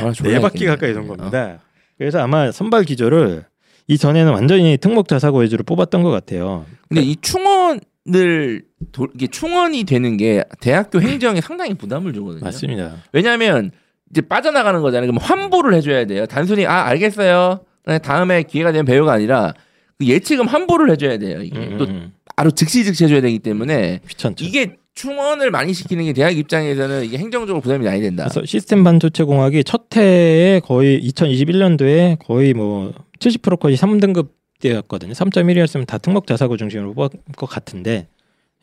어? 네 바퀴. 가까이 돈 어. 겁니다. 그래서 아마 선발 기조를 이 전에는 완전히 특목 자사고 위주로 뽑았던 것 같아요. 근데 이 충원을 도, 이게 충원이 되는 게 대학교 행정에 상당히 부담을 주거든요. 맞습니다. 왜냐하면 이제 빠져나가는 거잖아요. 그럼 환불을 해줘야 돼요. 단순히 아 알겠어요. 네, 다음에 기회가 되면 배우가 아니라 그 예치금 환불을 해줘야 돼요. 이게 음, 또 음, 바로 즉시 즉시 해줘야 되기 때문에 귀찮죠. 이게 충원을 많이 시키는 게 대학 입장에서는 이게 행정적으로 부담이 많이 된다. 그래서 시스템 반도체 공학이 첫 해에 거의 2021년도에 거의 뭐 70% 거의 3등급 때였거든요. 3.1이었으면 다 특목 자사고 중심으로 뽑을 것 같은데,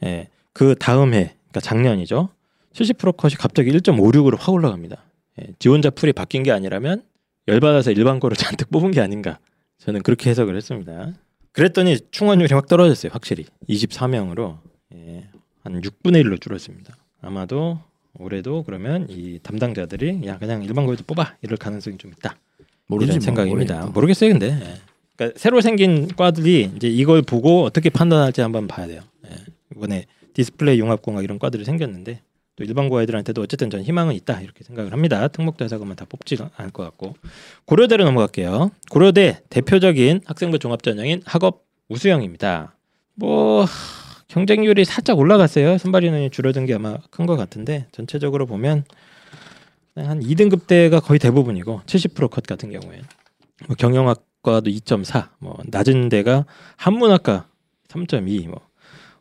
예, 그 다음 해, 그러니까 작년이죠. 70% 컷이 갑자기 1.56으로 확 올라갑니다. 예, 지원자 풀이 바뀐 게 아니라면 열받아서 일반 거를 잔뜩 뽑은 게 아닌가. 저는 그렇게 해석을 했습니다. 그랬더니 충원율이 확 떨어졌어요. 확실히 24명으로 예, 한 6분의 1로 줄었습니다. 아마도 올해도 그러면 이 담당자들이 야 그냥 일반 거에도 뽑아 이럴 가능성이 좀 있다. 이런 뭐, 생각입니다. 모르겠다. 모르겠어요, 근데 예. 그러니까 새로 생긴 과들이 이제 이걸 보고 어떻게 판단할지 한번 봐야 돼요. 예. 이번에 디스플레이 융합공학 이런 과들이 생겼는데 또 일반고 아이들한테도 어쨌든 전 희망은 있다 이렇게 생각을 합니다. 특목 자사고만 다 뽑지 않을 것 같고 고려대로 넘어갈게요. 고려대 대표적인 학생부 종합전형인 학업 우수형입니다. 뭐 하, 경쟁률이 살짝 올라갔어요. 선발 인원이 줄어든 게 아마 큰 것 같은데 전체적으로 보면 한 2등급 대가 거의 대부분이고 70%컷 같은 경우에 뭐 경영학과도 2.4, 뭐 낮은 데가 한문학과 3.2, 뭐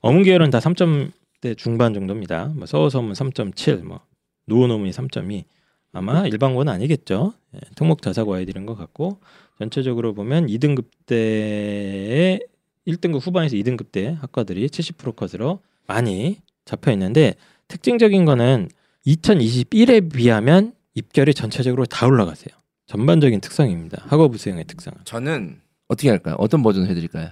어문 계열은 다 3점대 중반 정도입니다. 뭐 서어서문 3.7, 뭐 노원어문이 3.2. 아마 일반고는 아니겠죠. 예, 특목 자사고 아이들인 것 같고 전체적으로 보면 2등급 대에 1등급 후반에서 2등급 대 학과들이 70% 컷으로 많이 잡혀 있는데 특징적인 거는 2021에 비하면 입결이 전체적으로 다 올라갔어요. 전반적인 특성입니다. 학업 우수형의 특성은. 저는 어떻게 할까요? 어떤 버전 해드릴까요?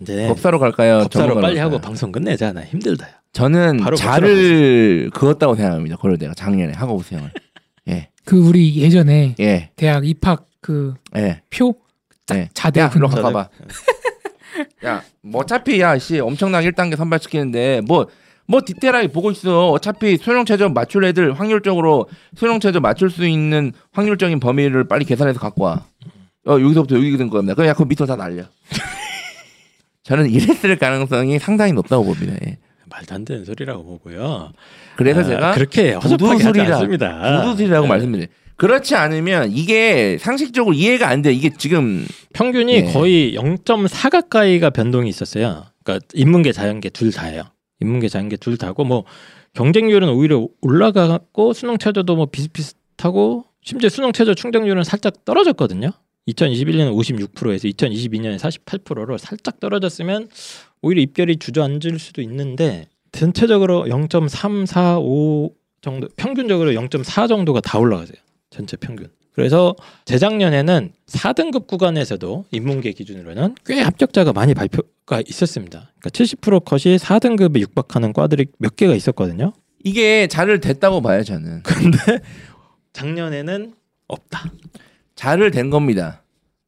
이제 법사로 갈까요? 네. 법사로 빨리 하고 갈까요? 방송 끝내자. 나 힘들다. 야. 저는 자를 그었다고 생각합니다. 고려대가 작년에 학업 우수형을. 예, 그 우리 예전에 예, 대학 입학 그 예. 표 예. 자대 분석. 가봐. 야, 뭐 어차피 야, 씨 엄청나게 1단계 선발시키는데 뭐뭐 디테일하게 보고 있어. 어차피 수능 최저 맞출 애들 확률적으로 수능 최저 맞출 수 있는 확률적인 범위를 빨리 계산해서 갖고 와. 어 여기서부터 여기 된 겁니다. 그럼 약간 밑으로 다 날려. 저는 이랬을 가능성이 상당히 높다고 봅니다. 예. 말도 안 되는 소리라고 보고요. 그래서 아, 제가 그렇게 허접하게 하지 않습니다. 부두술이라고 네. 말씀드려요. 그렇지 않으면 이게 상식적으로 이해가 안 돼. 이게 지금 평균이 예. 거의 0.4 가까이가 변동이 있었어요. 그러니까 인문계 자연계 둘 다예요. 인문계 자연계 둘 다고 뭐 경쟁률은 오히려 올라갔고 수능 최저도 뭐 비슷비슷하고 심지어 수능 최저 충족률은 살짝 떨어졌거든요. 2021년에 56%에서 2022년에 48%로 살짝 떨어졌으면 오히려 입결이 주저앉을 수도 있는데 전체적으로 0.345 정도 평균적으로 0.4 정도가 다 올라가세요. 전체 평균. 그래서 재작년에는 4등급 구간에서도 인문계 기준으로는 꽤 합격자가 많이 발표가 있었습니다. 그러니까 70% 컷이 4등급에 육박하는 과들이 몇 개가 있었거든요. 이게 잘을 됐다고 봐요. 저는 근데 작년에는 없다. 잘을 된 겁니다.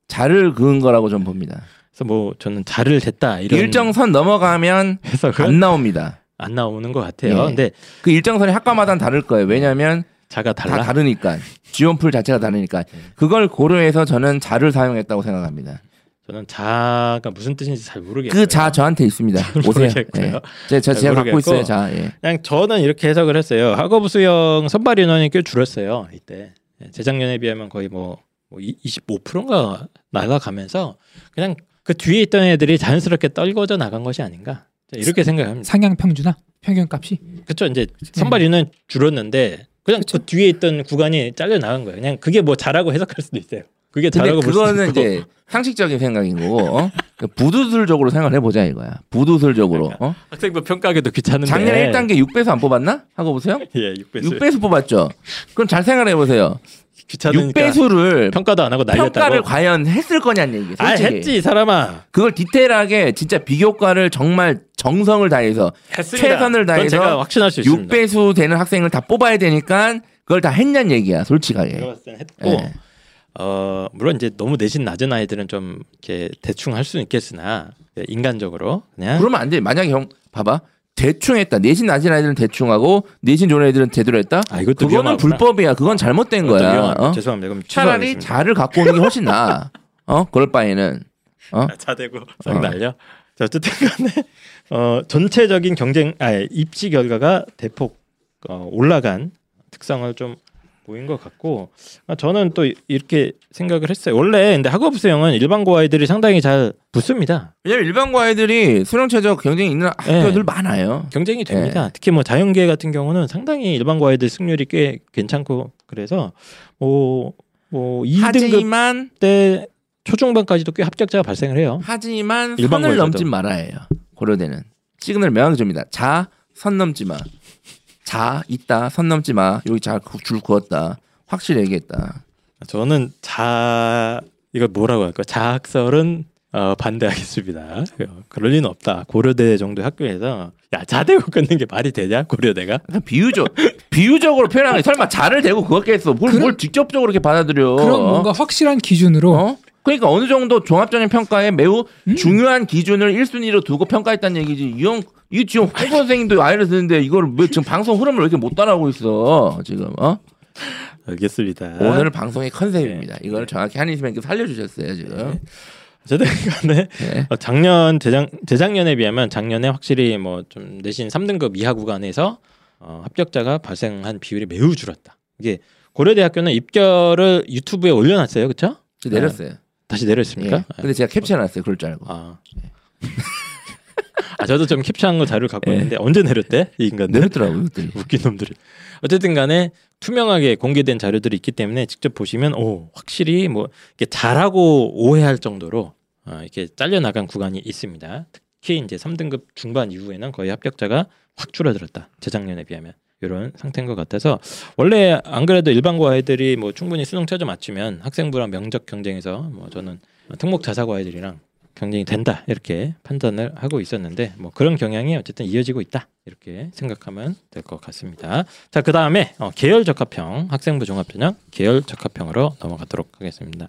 잘을 그은 거라고 좀 봅니다. 그래서 뭐 저는 잘을 됐다 이런 일정선 넘어가면 해석은 안 안, 나옵니다. 나오는 것 같아요. 예. 근데 그 일정선이 학과마다 다를 거예요. 왜냐하면 자가 달라. 네. 다 다르니까 지원풀 자체가 다르니까 그걸 고려해서 저는 자를 사용했다고 생각합니다. 저는 자가 무슨 뜻인지 잘 모르겠어요. 그 자 저한테 있습니다. 오세요. 예. 제, 저잘 제가 갖고. 있어요. 자 예. 그냥 저는 이렇게 해석을 했어요. 학업 수영 선발 인원이 꽤 줄었어요. 이때 예, 재작년에 비하면 거의 뭐, 뭐 25%인가 나가가면서 그냥 그 뒤에 있던 애들이 자연스럽게 떨궈져 나간 것이 아닌가 자, 이렇게 생각합니다. 상향 평준화 평균 값이 그렇죠. 이제 선발 인원 줄었는데 그냥 그 뒤에 있던 구간이 잘려 나간 거예요. 그냥 그게 뭐 잘하고 해석할 수도 있어요. 그게 근데 잘하고 볼 수도 그거는. 이제 상식적인 생각인 거고 어? 부두술적으로 생각을 해보자 이거야. 부두술적으로 어? 학생부 평가하기도 귀찮은데 작년에 1단계 6배수 안 뽑았나? 하고 보세요. 예, 6배수 6배수 뽑았죠. 그럼 잘 생각해 보세요. 귀찮으니까 6배수를 평가도 안 하고 날렸다고. 평가를 과연 했을 거냐는 얘기. 아 솔직히. 했지 이 사람아. 그걸 디테일하게 진짜 비교과를 정말 정성을 다해서 했습니다. 최선을 그건 다해서 제가 확신할 수 있습니다. 6배수 되는 학생을 다 뽑아야 되니까 그걸 다 했냐는 얘기야, 제가 솔직하게. 봤을 때는 했고 예. 어 물론 이제 너무 내신 낮은 아이들은 좀 이렇게 대충 할 수는 있겠으나 예, 인간적으로 그냥 그러면 안 돼. 만약에 형 봐봐. 대충 했다. 내신 낮은 아이들은 대충 하고 내신 좋은 애들은 제대로 했다. 아 이것도 그거는 위험하구나. 불법이야. 그건 잘못된 거야. 어? 죄송합니다. 그럼 차라리 취소하겠습니다. 자를 갖고 오는 게 훨씬 나아. 어? 그럴 바에는. 어? 자대고 싹 날려. 자 어쨌든 간에 어 전체적인 경쟁 아 입시 결과가 대폭 어, 올라간 특성을 좀 보인 것 같고 아, 저는 또 이렇게 생각을 했어요. 원래 근데 학업 수영은 일반고 아이들이 상당히 잘 붙습니다. 왜냐면 일반고 아이들이 수능 최저 경쟁이 있는 학교들 네. 많아요. 경쟁이 됩니다. 예. 특히 뭐 자연계 같은 경우는 상당히 일반고 아이들 승률이 꽤 괜찮고 그래서 뭐뭐 2등급 하지만 때 초중반까지도 꽤 합격자가 발생을 해요. 하지만. 선을 넘지 말아야 해요. 고려대는 시그널 명확히 줍니다. 자, 선 넘지 마. 자, 있다. 선 넘지 마. 여기 자, 줄 그었다. 확실히 얘기했다. 저는 자 이거 뭐라고 할까? 자학설은 어, 반대하겠습니다. 어, 그럴 리는 없다. 고려대 정도 학교에서 야 자대고 끊는 게 말이 되냐? 고려대가? 비유적, 비유적으로 표현한 게 설마 자를 대고 그었겠어. 뭘, 그럼- 뭘 직접적으로 이렇게 받아들여. 그런 뭔가 확실한 기준으로 어? 그러니까 어느 정도 종합적인 평가에 매우 음. 중요한 기준을 1순위로 두고 평가했다는 얘기지. 이 형, 이 지금 홍 선생님도 아이를 쓰는데 이걸 왜 지금 방송 흐름을 왜 이렇게 못 따라하고 있어? 지금 어? 알겠습니다. 오늘 방송의 컨셉입니다. 네. 이걸 정확히 한이스맨께 살려주셨어요 지금. 어쨌든 간에 네. 어, 작년 재작 재작년에 비하면 작년에 확실히 뭐 좀 내신 3등급 이하 구간에서 어, 합격자가 발생한 비율이 매우 줄었다. 이게 고려대학교는 입결을 유튜브에 올려놨어요, 그렇죠? 내렸어요. 다시 내렸습니까? 예. 근데 제가 캡처해놨어요. 그럴 줄 알고. 아. 아 저도 좀 캡처한 거 자료를 갖고 예. 있는데 언제 내렸대 이 인간들 내렸더라고요. 웃긴 놈들이 어쨌든간에 투명하게 공개된 자료들이 있기 때문에 직접 보시면 오 확실히 뭐 이렇게 잘하고 오해할 정도로 어, 이렇게 잘려 나간 구간이 있습니다. 특히 이제 3등급 중반 이후에는 거의 합격자가 확 줄어들었다 재작년에 비하면 이런 상태인 것 같아서 원래 안 그래도 일반고 아이들이 뭐 충분히 수능 최저 맞추면 학생부랑 명적 경쟁에서 뭐 저는 특목 자사고 아이들이랑 경쟁이 된다 이렇게 판단을 하고 있었는데 뭐 그런 경향이 어쨌든 이어지고 있다 이렇게 생각하면 될 것 같습니다. 자 그 다음에 어, 계열 적합형 학생부 종합전형 계열 적합형으로 넘어가도록 하겠습니다.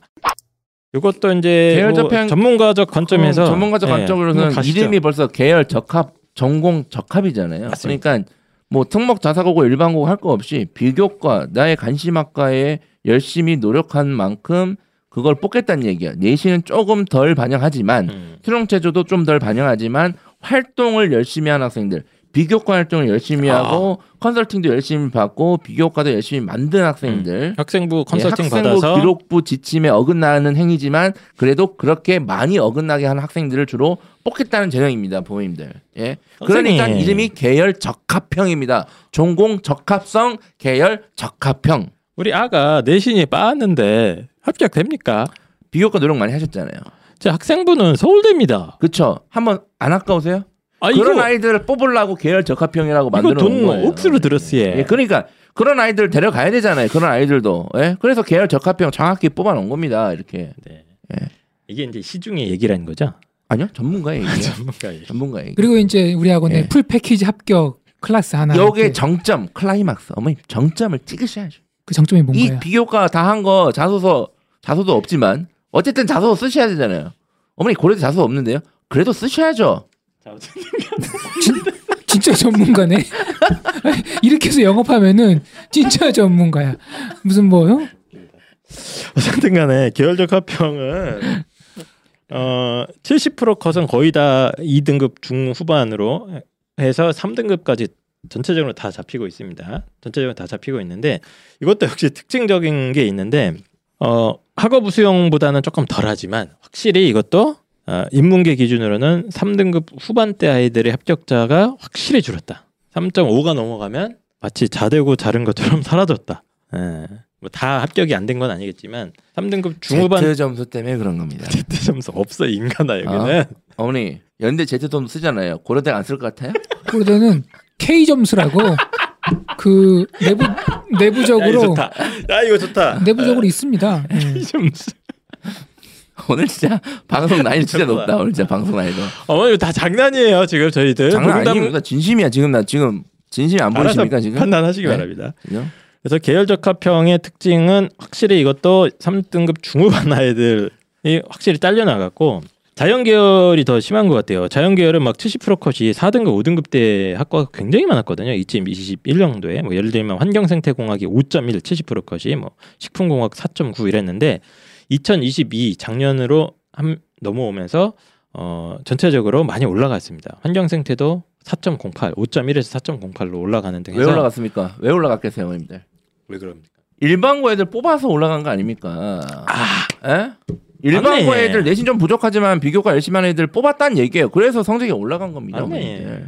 이것도 이제 계열 뭐 적합형- 전문가적 관점에서 어, 전문가적 예, 관점으로는 가시죠. 이름이 벌써 계열 적합 전공 적합이잖아요. 맞습니다. 그러니까 뭐 특목 자사고고 일반고고 할 거 없이 비교과 나의 관심학과에 열심히 노력한 만큼 그걸 뽑겠다는 얘기야. 내신은 조금 덜 반영하지만 음. 수능 체조도 좀 덜 반영하지만 활동을 열심히 한 학생들 비교과 활동을 열심히 아. 하고 컨설팅도 열심히 받고 비교과도 열심히 만든 학생들 학생부 컨설팅 예, 학생부 받아서 기록부 지침에 어긋나는 행위지만 그래도 그렇게 많이 어긋나게 하는 학생들을 주로 뽑겠다는 전형입니다, 부모님들. 예. 그러니까 선생님. 이름이 계열 적합형입니다. 전공 적합성 계열 적합형. 우리 아가 내신이 빠았는데 합격됩니까? 비교과 노력 많이 하셨잖아요. 제 학생부는 서울대입니다. 그쵸? 한번 안 아까우세요? 아 그런 이거 아이들을 뽑으려고 계열 적합형이라고 이거 만들어 놓은 돈 거예요. 억수로 들었어요. 예, 그러니까 그런 아이들 데려가야 되잖아요. 그런 아이들도. 예? 그래서 계열 적합형 정확히 뽑아 놓은 겁니다. 이렇게. 네. 예. 이게 이제 시중의 얘기라는 거죠. 아니요. 전문가의 얘기예요. 전문가의. 전문가의 얘기. 그리고 이제 우리 학원에 예. full 패키지 합격 클래스 하나. 이렇게 정점 클라이막스 어머니 정점을 찍으셔야죠. 그 정점이 이 뭔가요? 비교과 다 한 거 자소서 자소도 없지만 어쨌든 자소서 쓰셔야 되잖아요. 어머니 고려대 자소서 없는데요. 그래도 쓰셔야죠. 진짜 전문가네. 이렇게 해서 영업하면은 진짜 전문가야. 무슨 뭐요? 어쨌든 간에 계열적 합평은 어, 70% 컷은 거의 다 2등급 중후반으로 해서 3등급까지 전체적으로 다 잡히고 있습니다. 전체적으로 다 잡히고 있는데 이것도 역시 특징적인 게 있는데 어, 학업 수용보다는 조금 덜하지만 확실히 이것도 어, 인문계 기준으로는 3등급 후반대 아이들의 합격자가 확실히 줄었다. 3.5가 넘어가면 마치 자되고 자른 것처럼 사라졌다. 예. 뭐 다 합격이 안 된 건 아니겠지만 3등급 중후반 Z 점수 때문에 그런 겁니다. Z 점수 없어 인간아 여기는 어머니 연대 Z 점수 쓰잖아요. 고려대 안 쓸 것 같아요? 그러더는 K 점수라고 그 내부 야, 내부적으로 좋다. 야 이거 좋다. 내부적으로 있습니다. 점수. 오늘 진짜 방송 난이 진짜 높다. 오늘 진짜 방송 난이도. 어머 이거 다 장난이에요 지금 저희들. 장난 농담- 아닙니다. 진심이야. 지금 나 지금 진심이 안 보이십니까 지금? 판단하시기 네? 바랍니다. 그죠? 그래서 계열적 합평의 특징은 확실히 이것도 3등급 중후반 아이들이 확실히 딸려 나갔고 자연 계열이 더 심한 것 같아요. 자연 계열은 막 70% 컷이 4등급, 5등급 대 학과가 굉장히 많았거든요. 2021년도에 뭐 예를 들면 환경생태공학이 5.1, 70% 컷이 뭐 식품공학 4.9 이랬는데 2022 작년으로 한 넘어오면서 어 전체적으로 많이 올라갔습니다. 환경생태도 4.08, 5.1에서 4.08로 올라가는 등왜 해서 올라갔습니까? 왜 올라갔겠어요, 어머님들? 왜 그럽니까? 일반고 애들 뽑아서 올라간 거 아닙니까? 아, 에? 일반고 맞네. 애들 내신 좀 부족하지만 비교과 열심히 하는 애들 뽑았다는 얘기예요. 그래서 성적이 올라간 겁니다. 예.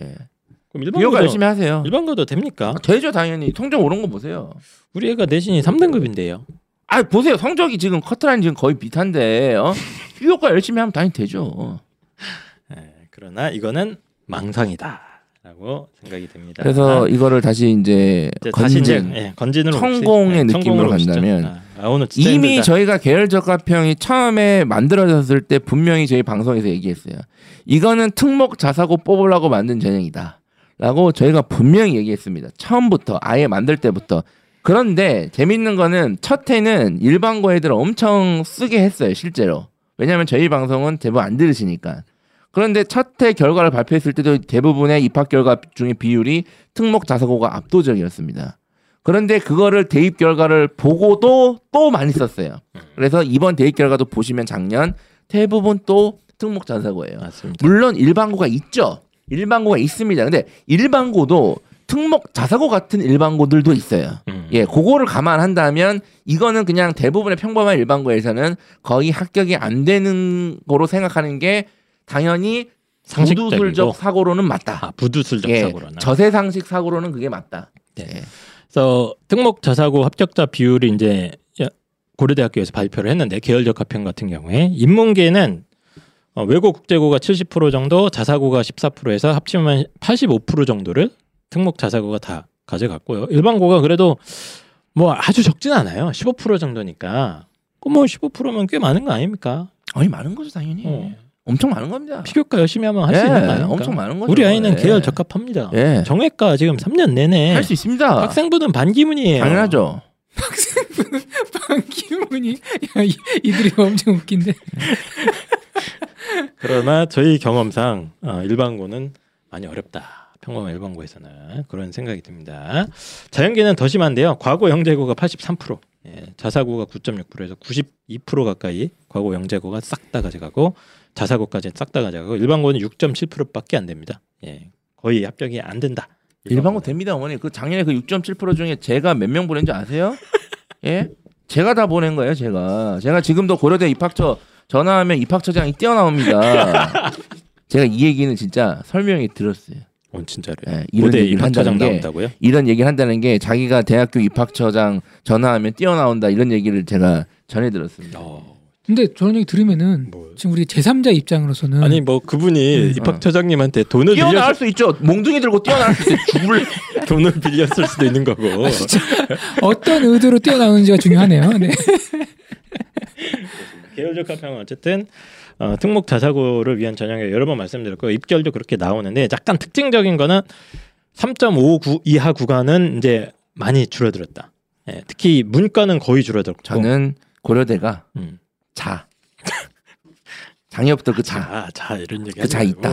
그럼 비교과 일반고도 열심히 하세요. 일반고도 됩니까? 되죠 당연히 성적 오른 거 보세요. 우리 애가 내신이 3등급인데요. 아 보세요 성적이 지금 커트라인 지금 거의 비슷한데 어? 비교과 열심히 하면 당연히 되죠. 예, 그러나 이거는 망상이다 라고 생각이 됩니다. 그래서 이거를 다시 이제 이제 다시 이제 건진 예, 건진으로 성공의 봅시다. 느낌으로. 간다면 아, 아, 오늘 이미 힘들다. 저희가 계열적합형이 처음에 만들어졌을 때 분명히 저희 방송에서 얘기했어요. 이거는 특목 자사고 뽑으려고 만든 전형이다. 라고 저희가 분명히 얘기했습니다. 처음부터 아예 만들 때부터. 그런데 재밌는 거는 첫 해는 일반고 애들 엄청 쓰게 했어요, 실제로. 왜냐하면 저희 방송은 대부분 안 들으시니까. 그런데 첫해 결과를 발표했을 때도 대부분의 입학 결과 중에 비율이 특목 자사고가 압도적이었습니다. 그런데 그거를 대입 결과를 보고도 또 많이 썼어요. 그래서 이번 대입 결과도 보시면 작년 대부분 또 특목 자사고예요. 맞습니다. 물론 일반고가 있죠. 일반고가 있습니다. 근데 일반고도 특목 자사고 같은 일반고들도 있어요. 음. 예, 그거를 감안한다면 이거는 그냥 대부분의 평범한 일반고에서는 거의 합격이 안 되는 거로 생각하는 게 당연히. 부두술적 사고로는 맞다. 아, 부두술적 예, 사고로나. 저세 상식 사고로는 그게 맞다. 네. 예. 그래서 특목 자사고 합격자 비율이 이제 고려대학교에서 발표를 했는데 계열적 합평 같은 경우에 인문계는 어, 외고 국제고가 70% 정도, 자사고가 14%에서 합치면 85% 정도를 특목 자사고가 다 가져갔고요. 일반고가 그래도 뭐 아주 적진 않아요. 15% 정도니까. 그뭐 15%면 꽤 많은 거 아닙니까? 아니 많은 거죠 당연히. 어. 엄청 많은 겁니다. 피교과 열심히 하면 할수 예, 있는 거 아닙니까? 엄청 많은 거죠. 우리 아이는 예. 계열 적합합니다. 예. 정외과 지금 3년 내내 할 수 있습니다. 학생부는 반기문이에요. 당연하죠. 기분이 야, 이, 이들이 엄청 웃긴데. 그러나 저희 경험상 어, 일반고는 많이 어렵다. 평범한 일반고에서는 그런 생각이 듭니다. 자연계는 더 심한데요. 과거 영재고가 83%, 예, 자사고가 9.6%에서 92% 가까이 과거 영재고가 싹 다 가져가고 자사고까지 싹 다 가져가고 일반고는 6.7%밖에 안 됩니다. 예, 거의 합격이 안 된다. 일반고 됩니다 어머니. 그 작년에 그 6.7% 중에 제가 몇 명 보낸 줄 아세요? 예? 제가 다 보낸 거예요 제가. 제가 지금도 고려대 입학처 전화하면 입학처장이 뛰어나옵니다. 제가 이 얘기는 진짜 설명이 들었어요. 어, 진짜로. 예, 이런 고대 얘기를 입학처장 한다는 게 나온다고요? 이런 얘기를 한다는 게 자기가 대학교 입학처장 전화하면 뛰어나온다 이런 얘기를 제가 전해 들었습니다. 어, 근데 저런 얘기 들으면은 뭐. 지금 우리 제3자 입장으로서는 아니 뭐 그분이 음. 입학처장님한테 돈을 빌려 뛰어나올 수 있죠. 몽둥이 들고 뛰어나올 수 있어요. 죽을 돈을 빌렸을 수도 있는 거고. 어떤 의도로 뛰어나오는지가 중요하네요. 네. 계열적 합평은 어쨌든 어, 특목 자사고를 위한 전형에 여러 번 말씀드렸고 입결도 그렇게 나오는데 약간 특징적인 거는 3.59 이하 구간은 이제 많이 줄어들었다. 예, 특히 문과는 거의 줄어들었고 저는 고려대가 음. 자 작년부터 그 자. 자, 자 이런 얘기 그자 하지 있다.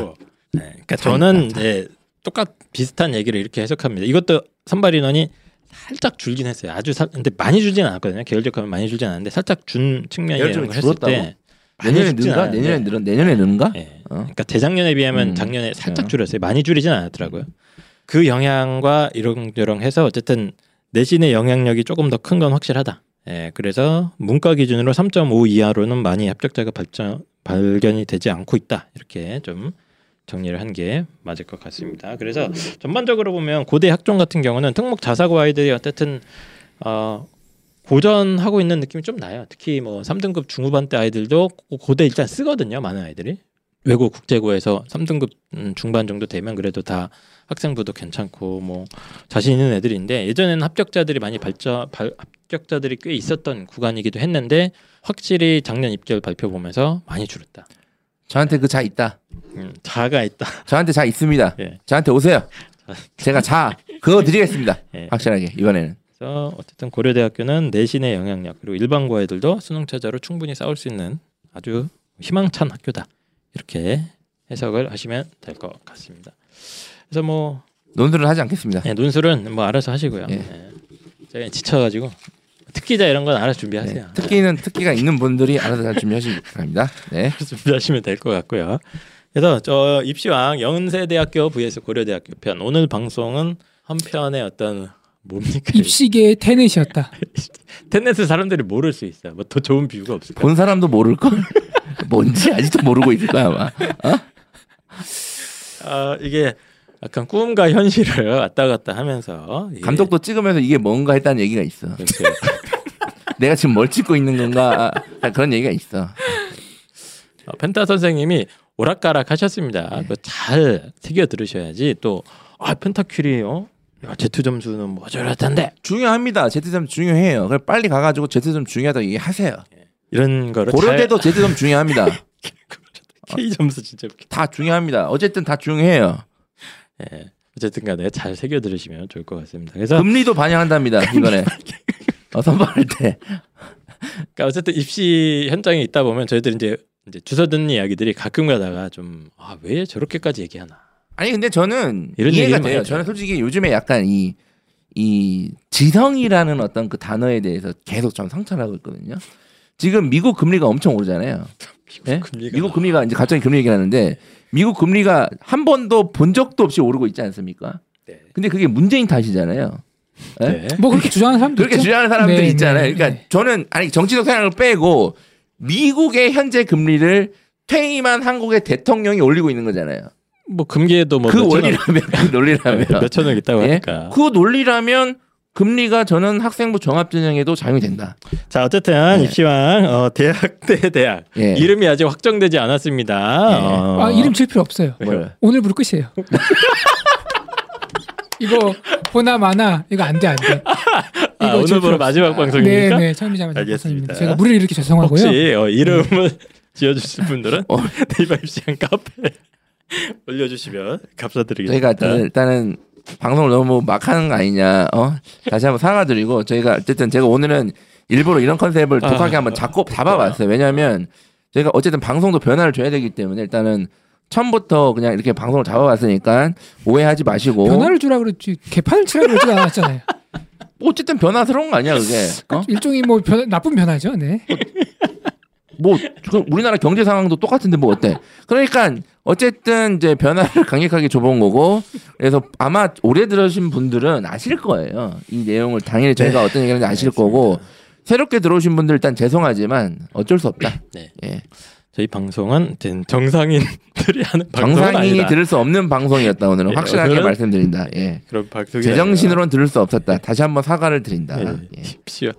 네, 그러니까 자 저는 있다, 자. 이제 똑같 비슷한 얘기를 이렇게 해석합니다. 이것도 선발 인원이 살짝 줄긴 했어요. 아주 살 근데 많이 줄진 않았거든요. 계열적 하면 많이 줄진 않았는데 살짝 준 측면이라는 계열적으로 걸 했을 때? 내년에 는가? 내년에 늘은 내년에 는가? 예. 어? 그러니까 재작년에 비하면 음. 작년에 살짝 어. 줄였어요. 많이 줄이진 않았더라고요. 그 영향과 이런저런 해서 어쨌든 내신의 영향력이 조금 더 큰 건 확실하다. 예, 그래서 문과 기준으로 3.5 이하로는 많이 합격자가 발전, 발견이 되지 않고 있다. 이렇게 좀 정리를 한 게 맞을 것 같습니다. 그래서 전반적으로 보면 고대 학종 같은 경우는 특목 자사고 아이들이 어쨌든 어, 고전하고 있는 느낌이 좀 나요. 특히 뭐 3등급 중후반 때 아이들도 고- 고대 일단 쓰거든요. 많은 아이들이. 외고 국제고에서 3등급 음, 중반 정도 되면 그래도 다 학생부도 괜찮고 뭐 자신 있는 애들인데 예전에는 합격자들이 많이 발전 발, 합격자들이 꽤 있었던 구간이기도 했는데 확실히 작년 입결 발표 보면서 많이 줄었다. 저한테 그 자 있다. 음, 자가 있다. 저한테 자 있습니다. 예. 저한테 오세요. 제가 자 그거 드리겠습니다. 예. 확실하게 이번에는. 그래서 어쨌든 고려대학교는 내신의 영향력 그리고 일반고 애들도 수능 최저로 충분히 싸울 수 있는 아주 희망찬 학교다 이렇게 해석을 하시면 될 것 같습니다. 그래서 뭐 논술은 하지 않겠습니다. 예, 논술은 뭐 알아서 하시고요. 예. 예. 제가 지쳐가지고 특기자 이런 건 알아서 준비하세요. 네. 특기는 특기가 있는 분들이 알아서 잘 준비하시기 바랍니다. 네. 준비하시면 될 것 같고요. 그래서 저 입시왕 연세대학교 vs 고려대학교 편 오늘 방송은 한 편의 어떤 뭡니까 입시계의 테넷이었다. 텐넷을 사람들이 모를 수 있어요. 뭐더 좋은 비유가 없을까? 본 사람도 모를 걸. 뭔지 아직도 모르고 있을 거야 아마. 아 이게 약간 꿈과 현실을 왔다 갔다 하면서 이게 감독도 찍으면서 이게 뭔가 했다는 얘기가 있어. 이렇게 내가 지금 뭘 찍고 있는 건가 아, 그런 얘기가 있어. 어, 펜타 선생님이 오락가락 하셨습니다. 네. 잘 새겨 들으셔야지 또 아 펜타큐리요. 야 제투 점수는 뭐 저렇던데 중요합니다. 제트점 중요해요. 그래 빨리 가가지고 제트점 중요하다고 얘기하세요. 이런 거를 고려대도 제트점 중요합니다. 잘 K 점수 진짜 웃겨. 다 중요합니다. 어쨌든 다 중요해요. 예. 어쨌든간에 잘 새겨 들으시면 좋을 것 같습니다. 그래서 금리도 반영한답니다. 이번에 어, 선발할 때. 그러니까 어쨌든 입시 현장에 있다 보면 저희들 이제 이제 주워 듣는 이야기들이 가끔 가다가 좀 아 왜 저렇게까지 얘기하나 아니 근데 저는 이런 이해가 얘기를 돼요. 저는 솔직히 요즘에 약간 이, 이 지성이라는 어떤 그 단어에 대해서 계속 좀 상처를 하고 있거든요. 지금 미국 금리가 엄청 오르잖아요. 예? 금리가 미국 금리가 이제 갑자기 금리 얘기하는데 미국 금리가 한 번도 본 적도 없이 오르고 있지 않습니까? 네. 근데 그게 문재인 탓이잖아요. 예? 네. 뭐 그렇게 주장하는 사람도 그렇게 있죠. 주장하는 사람들이 네, 있잖아요. 네, 그러니까 네. 저는 아니 정치적 생각을 빼고 미국의 현재 금리를 퇴임한 한국의 대통령이 올리고 있는 거잖아요. 뭐 금기에도 뭐그 몇천 원- 원리라면 그 논리라면 몇천 원 있다고 예? 하니까 그 논리라면 금리가 저는 학생부 종합전형에도 작용이 된다. 자 어쨌든 네. 입시왕 어, 대학 대 대학 예. 이름이 아직 확정되지 않았습니다. 예. 어, 아 이름 칠 필요 없어요. 뭘? 오늘부로 끝이에요. 이거 보나 마나 이거 안 돼 안돼. 아, 오늘부로 마지막 방송입니까? 네네 처음이자마자 알겠습니다. 제가 무리를 이렇게 죄송하고요. 혹시 어, 이름을 지어주실 분들은 어. 네이버 입시왕 카페 올려주시면 감사드리겠습니다. 저희가 일단은, 방송을 너무 막 하는 거 아니냐. 어? 다시 한번 사과드리고 저희가 어쨌든 제가 오늘은 일부러 이런 컨셉을 독하게 아. 한번 잡고 잡아봤어요. 왜냐하면 저희가 어쨌든 방송도 변화를 줘야 되기 때문에 일단은 처음부터 그냥 이렇게 방송을 잡아봤으니까 오해하지 마시고 변화를 주라 그랬지 개판을 치라 그러지 않았잖아요. 어쨌든 변화스러운 거 아니야 그게 어? 일종의 뭐 변- 나쁜 변화죠. 네. 뭐 우리나라 경제 상황도 똑같은데 뭐 어때? 그러니까 어쨌든 이제 변화를 강력하게 줘본 거고 그래서 아마 오래 들으신 분들은 아실 거예요. 이 내용을 당연히 저희가 어떤 얘기하는지 아실 거고 새롭게 들어오신 분들 일단 죄송하지만 어쩔 수 없다. 네. 예. 저희 방송은 된 정상인들이 하는 정상인이. 들을 수 없는 방송이었다 오늘은 예, 확실하게 오늘은- 말씀드린다. 예. 그런 방송이 제정신으로는 들을 수 없었다. 다시 한번 사과를 드린다. 예. 예.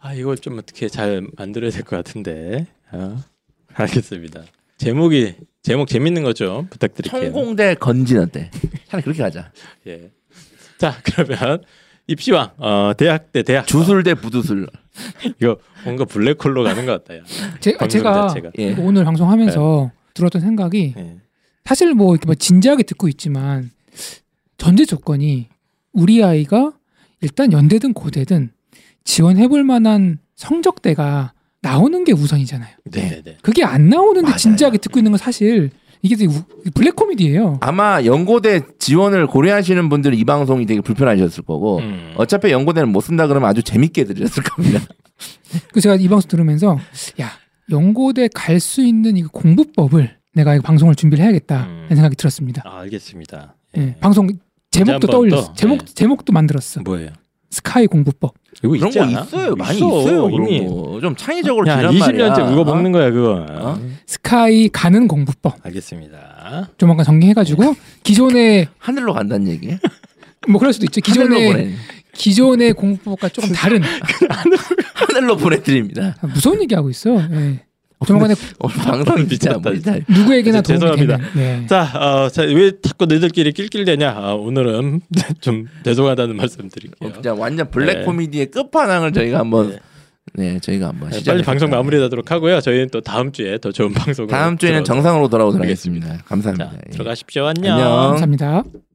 아 이거 좀 어떻게 잘 만들어야 될 것 같은데. 아, 알겠습니다. 제목이 제목 재밌는 거좀 부탁드릴게요. 천공대 건진 어때? 차라리 그렇게 가자. 예. 자 그러면 입시왕 어, 대학 대 대학 주술 대 부두술. 이거 뭔가 블랙홀로 가는 것 같다. 야. 제, 제가 자체가. 예. 오늘 방송하면서 들었던 생각이 예. 사실 뭐 이렇게 뭐 진지하게 듣고 있지만 전제 조건이 우리 아이가 일단 연대든 고대든 지원해볼 만한 성적대가 나오는 게 우선이잖아요. 네네네. 그게 안 나오는데 맞아요. 진지하게 듣고 있는 건 사실 이게 되게 우- 블랙 코미디예요. 아마 연고대 지원을 고려하시는 분들은 이 방송이 되게 불편하셨을 거고 음. 어차피 연고대는 못 쓴다 그러면 아주 재밌게 들으셨을 겁니다. 그래서 제가 이 방송 들으면서 야 연고대 갈 수 있는 이 공부법을 내가 이 방송을 준비를 해야겠다 음. 는 생각이 들었습니다. 아, 알겠습니다. 예, 방송 제목도 떠올렸어. 또, 제목 예. 제목도 만들었어. 뭐예요? 스카이 공부법. 이거 그런 있지 거 않아? 있어요. 많이 있어, 있어요. 이미. 거. 좀 창의적으로 야, 지란 20년째 말이야. 어? 먹는 거야, 그거. 어? 스카이 가는 공부법. 알겠습니다. 조만간 정리해가지고 기존의 하늘로 간다는 얘기. 뭐 그럴 수도 있죠. 하늘로 기존의 공부법과 조금 다른 하늘로 보내드립니다. 아, 무서운 얘기 하고 있어. 예. 조만간에 진짜 미쳤다? 누구에게나 도움이 죄송합니다. 되는. 네. 자, 어, 자, 왜 자꾸 너희들끼리 낄낄대냐? 아, 오늘은 좀 죄송하다는 말씀 드릴게요. 어, 진짜 완전 블랙 네. 코미디의 끝판왕을 저희가 한번 네. 네 저희가 한번 네, 시작. 빨리 방송 마무리하도록 하고요. 저희는 또 다음 주에 더 좋은 방송으로 다음 주에는 정상으로 돌아오도록 하겠습니다. 하겠습니다. 감사합니다. 자, 예. 들어가십시오. 안녕. 안녕. 감사합니다.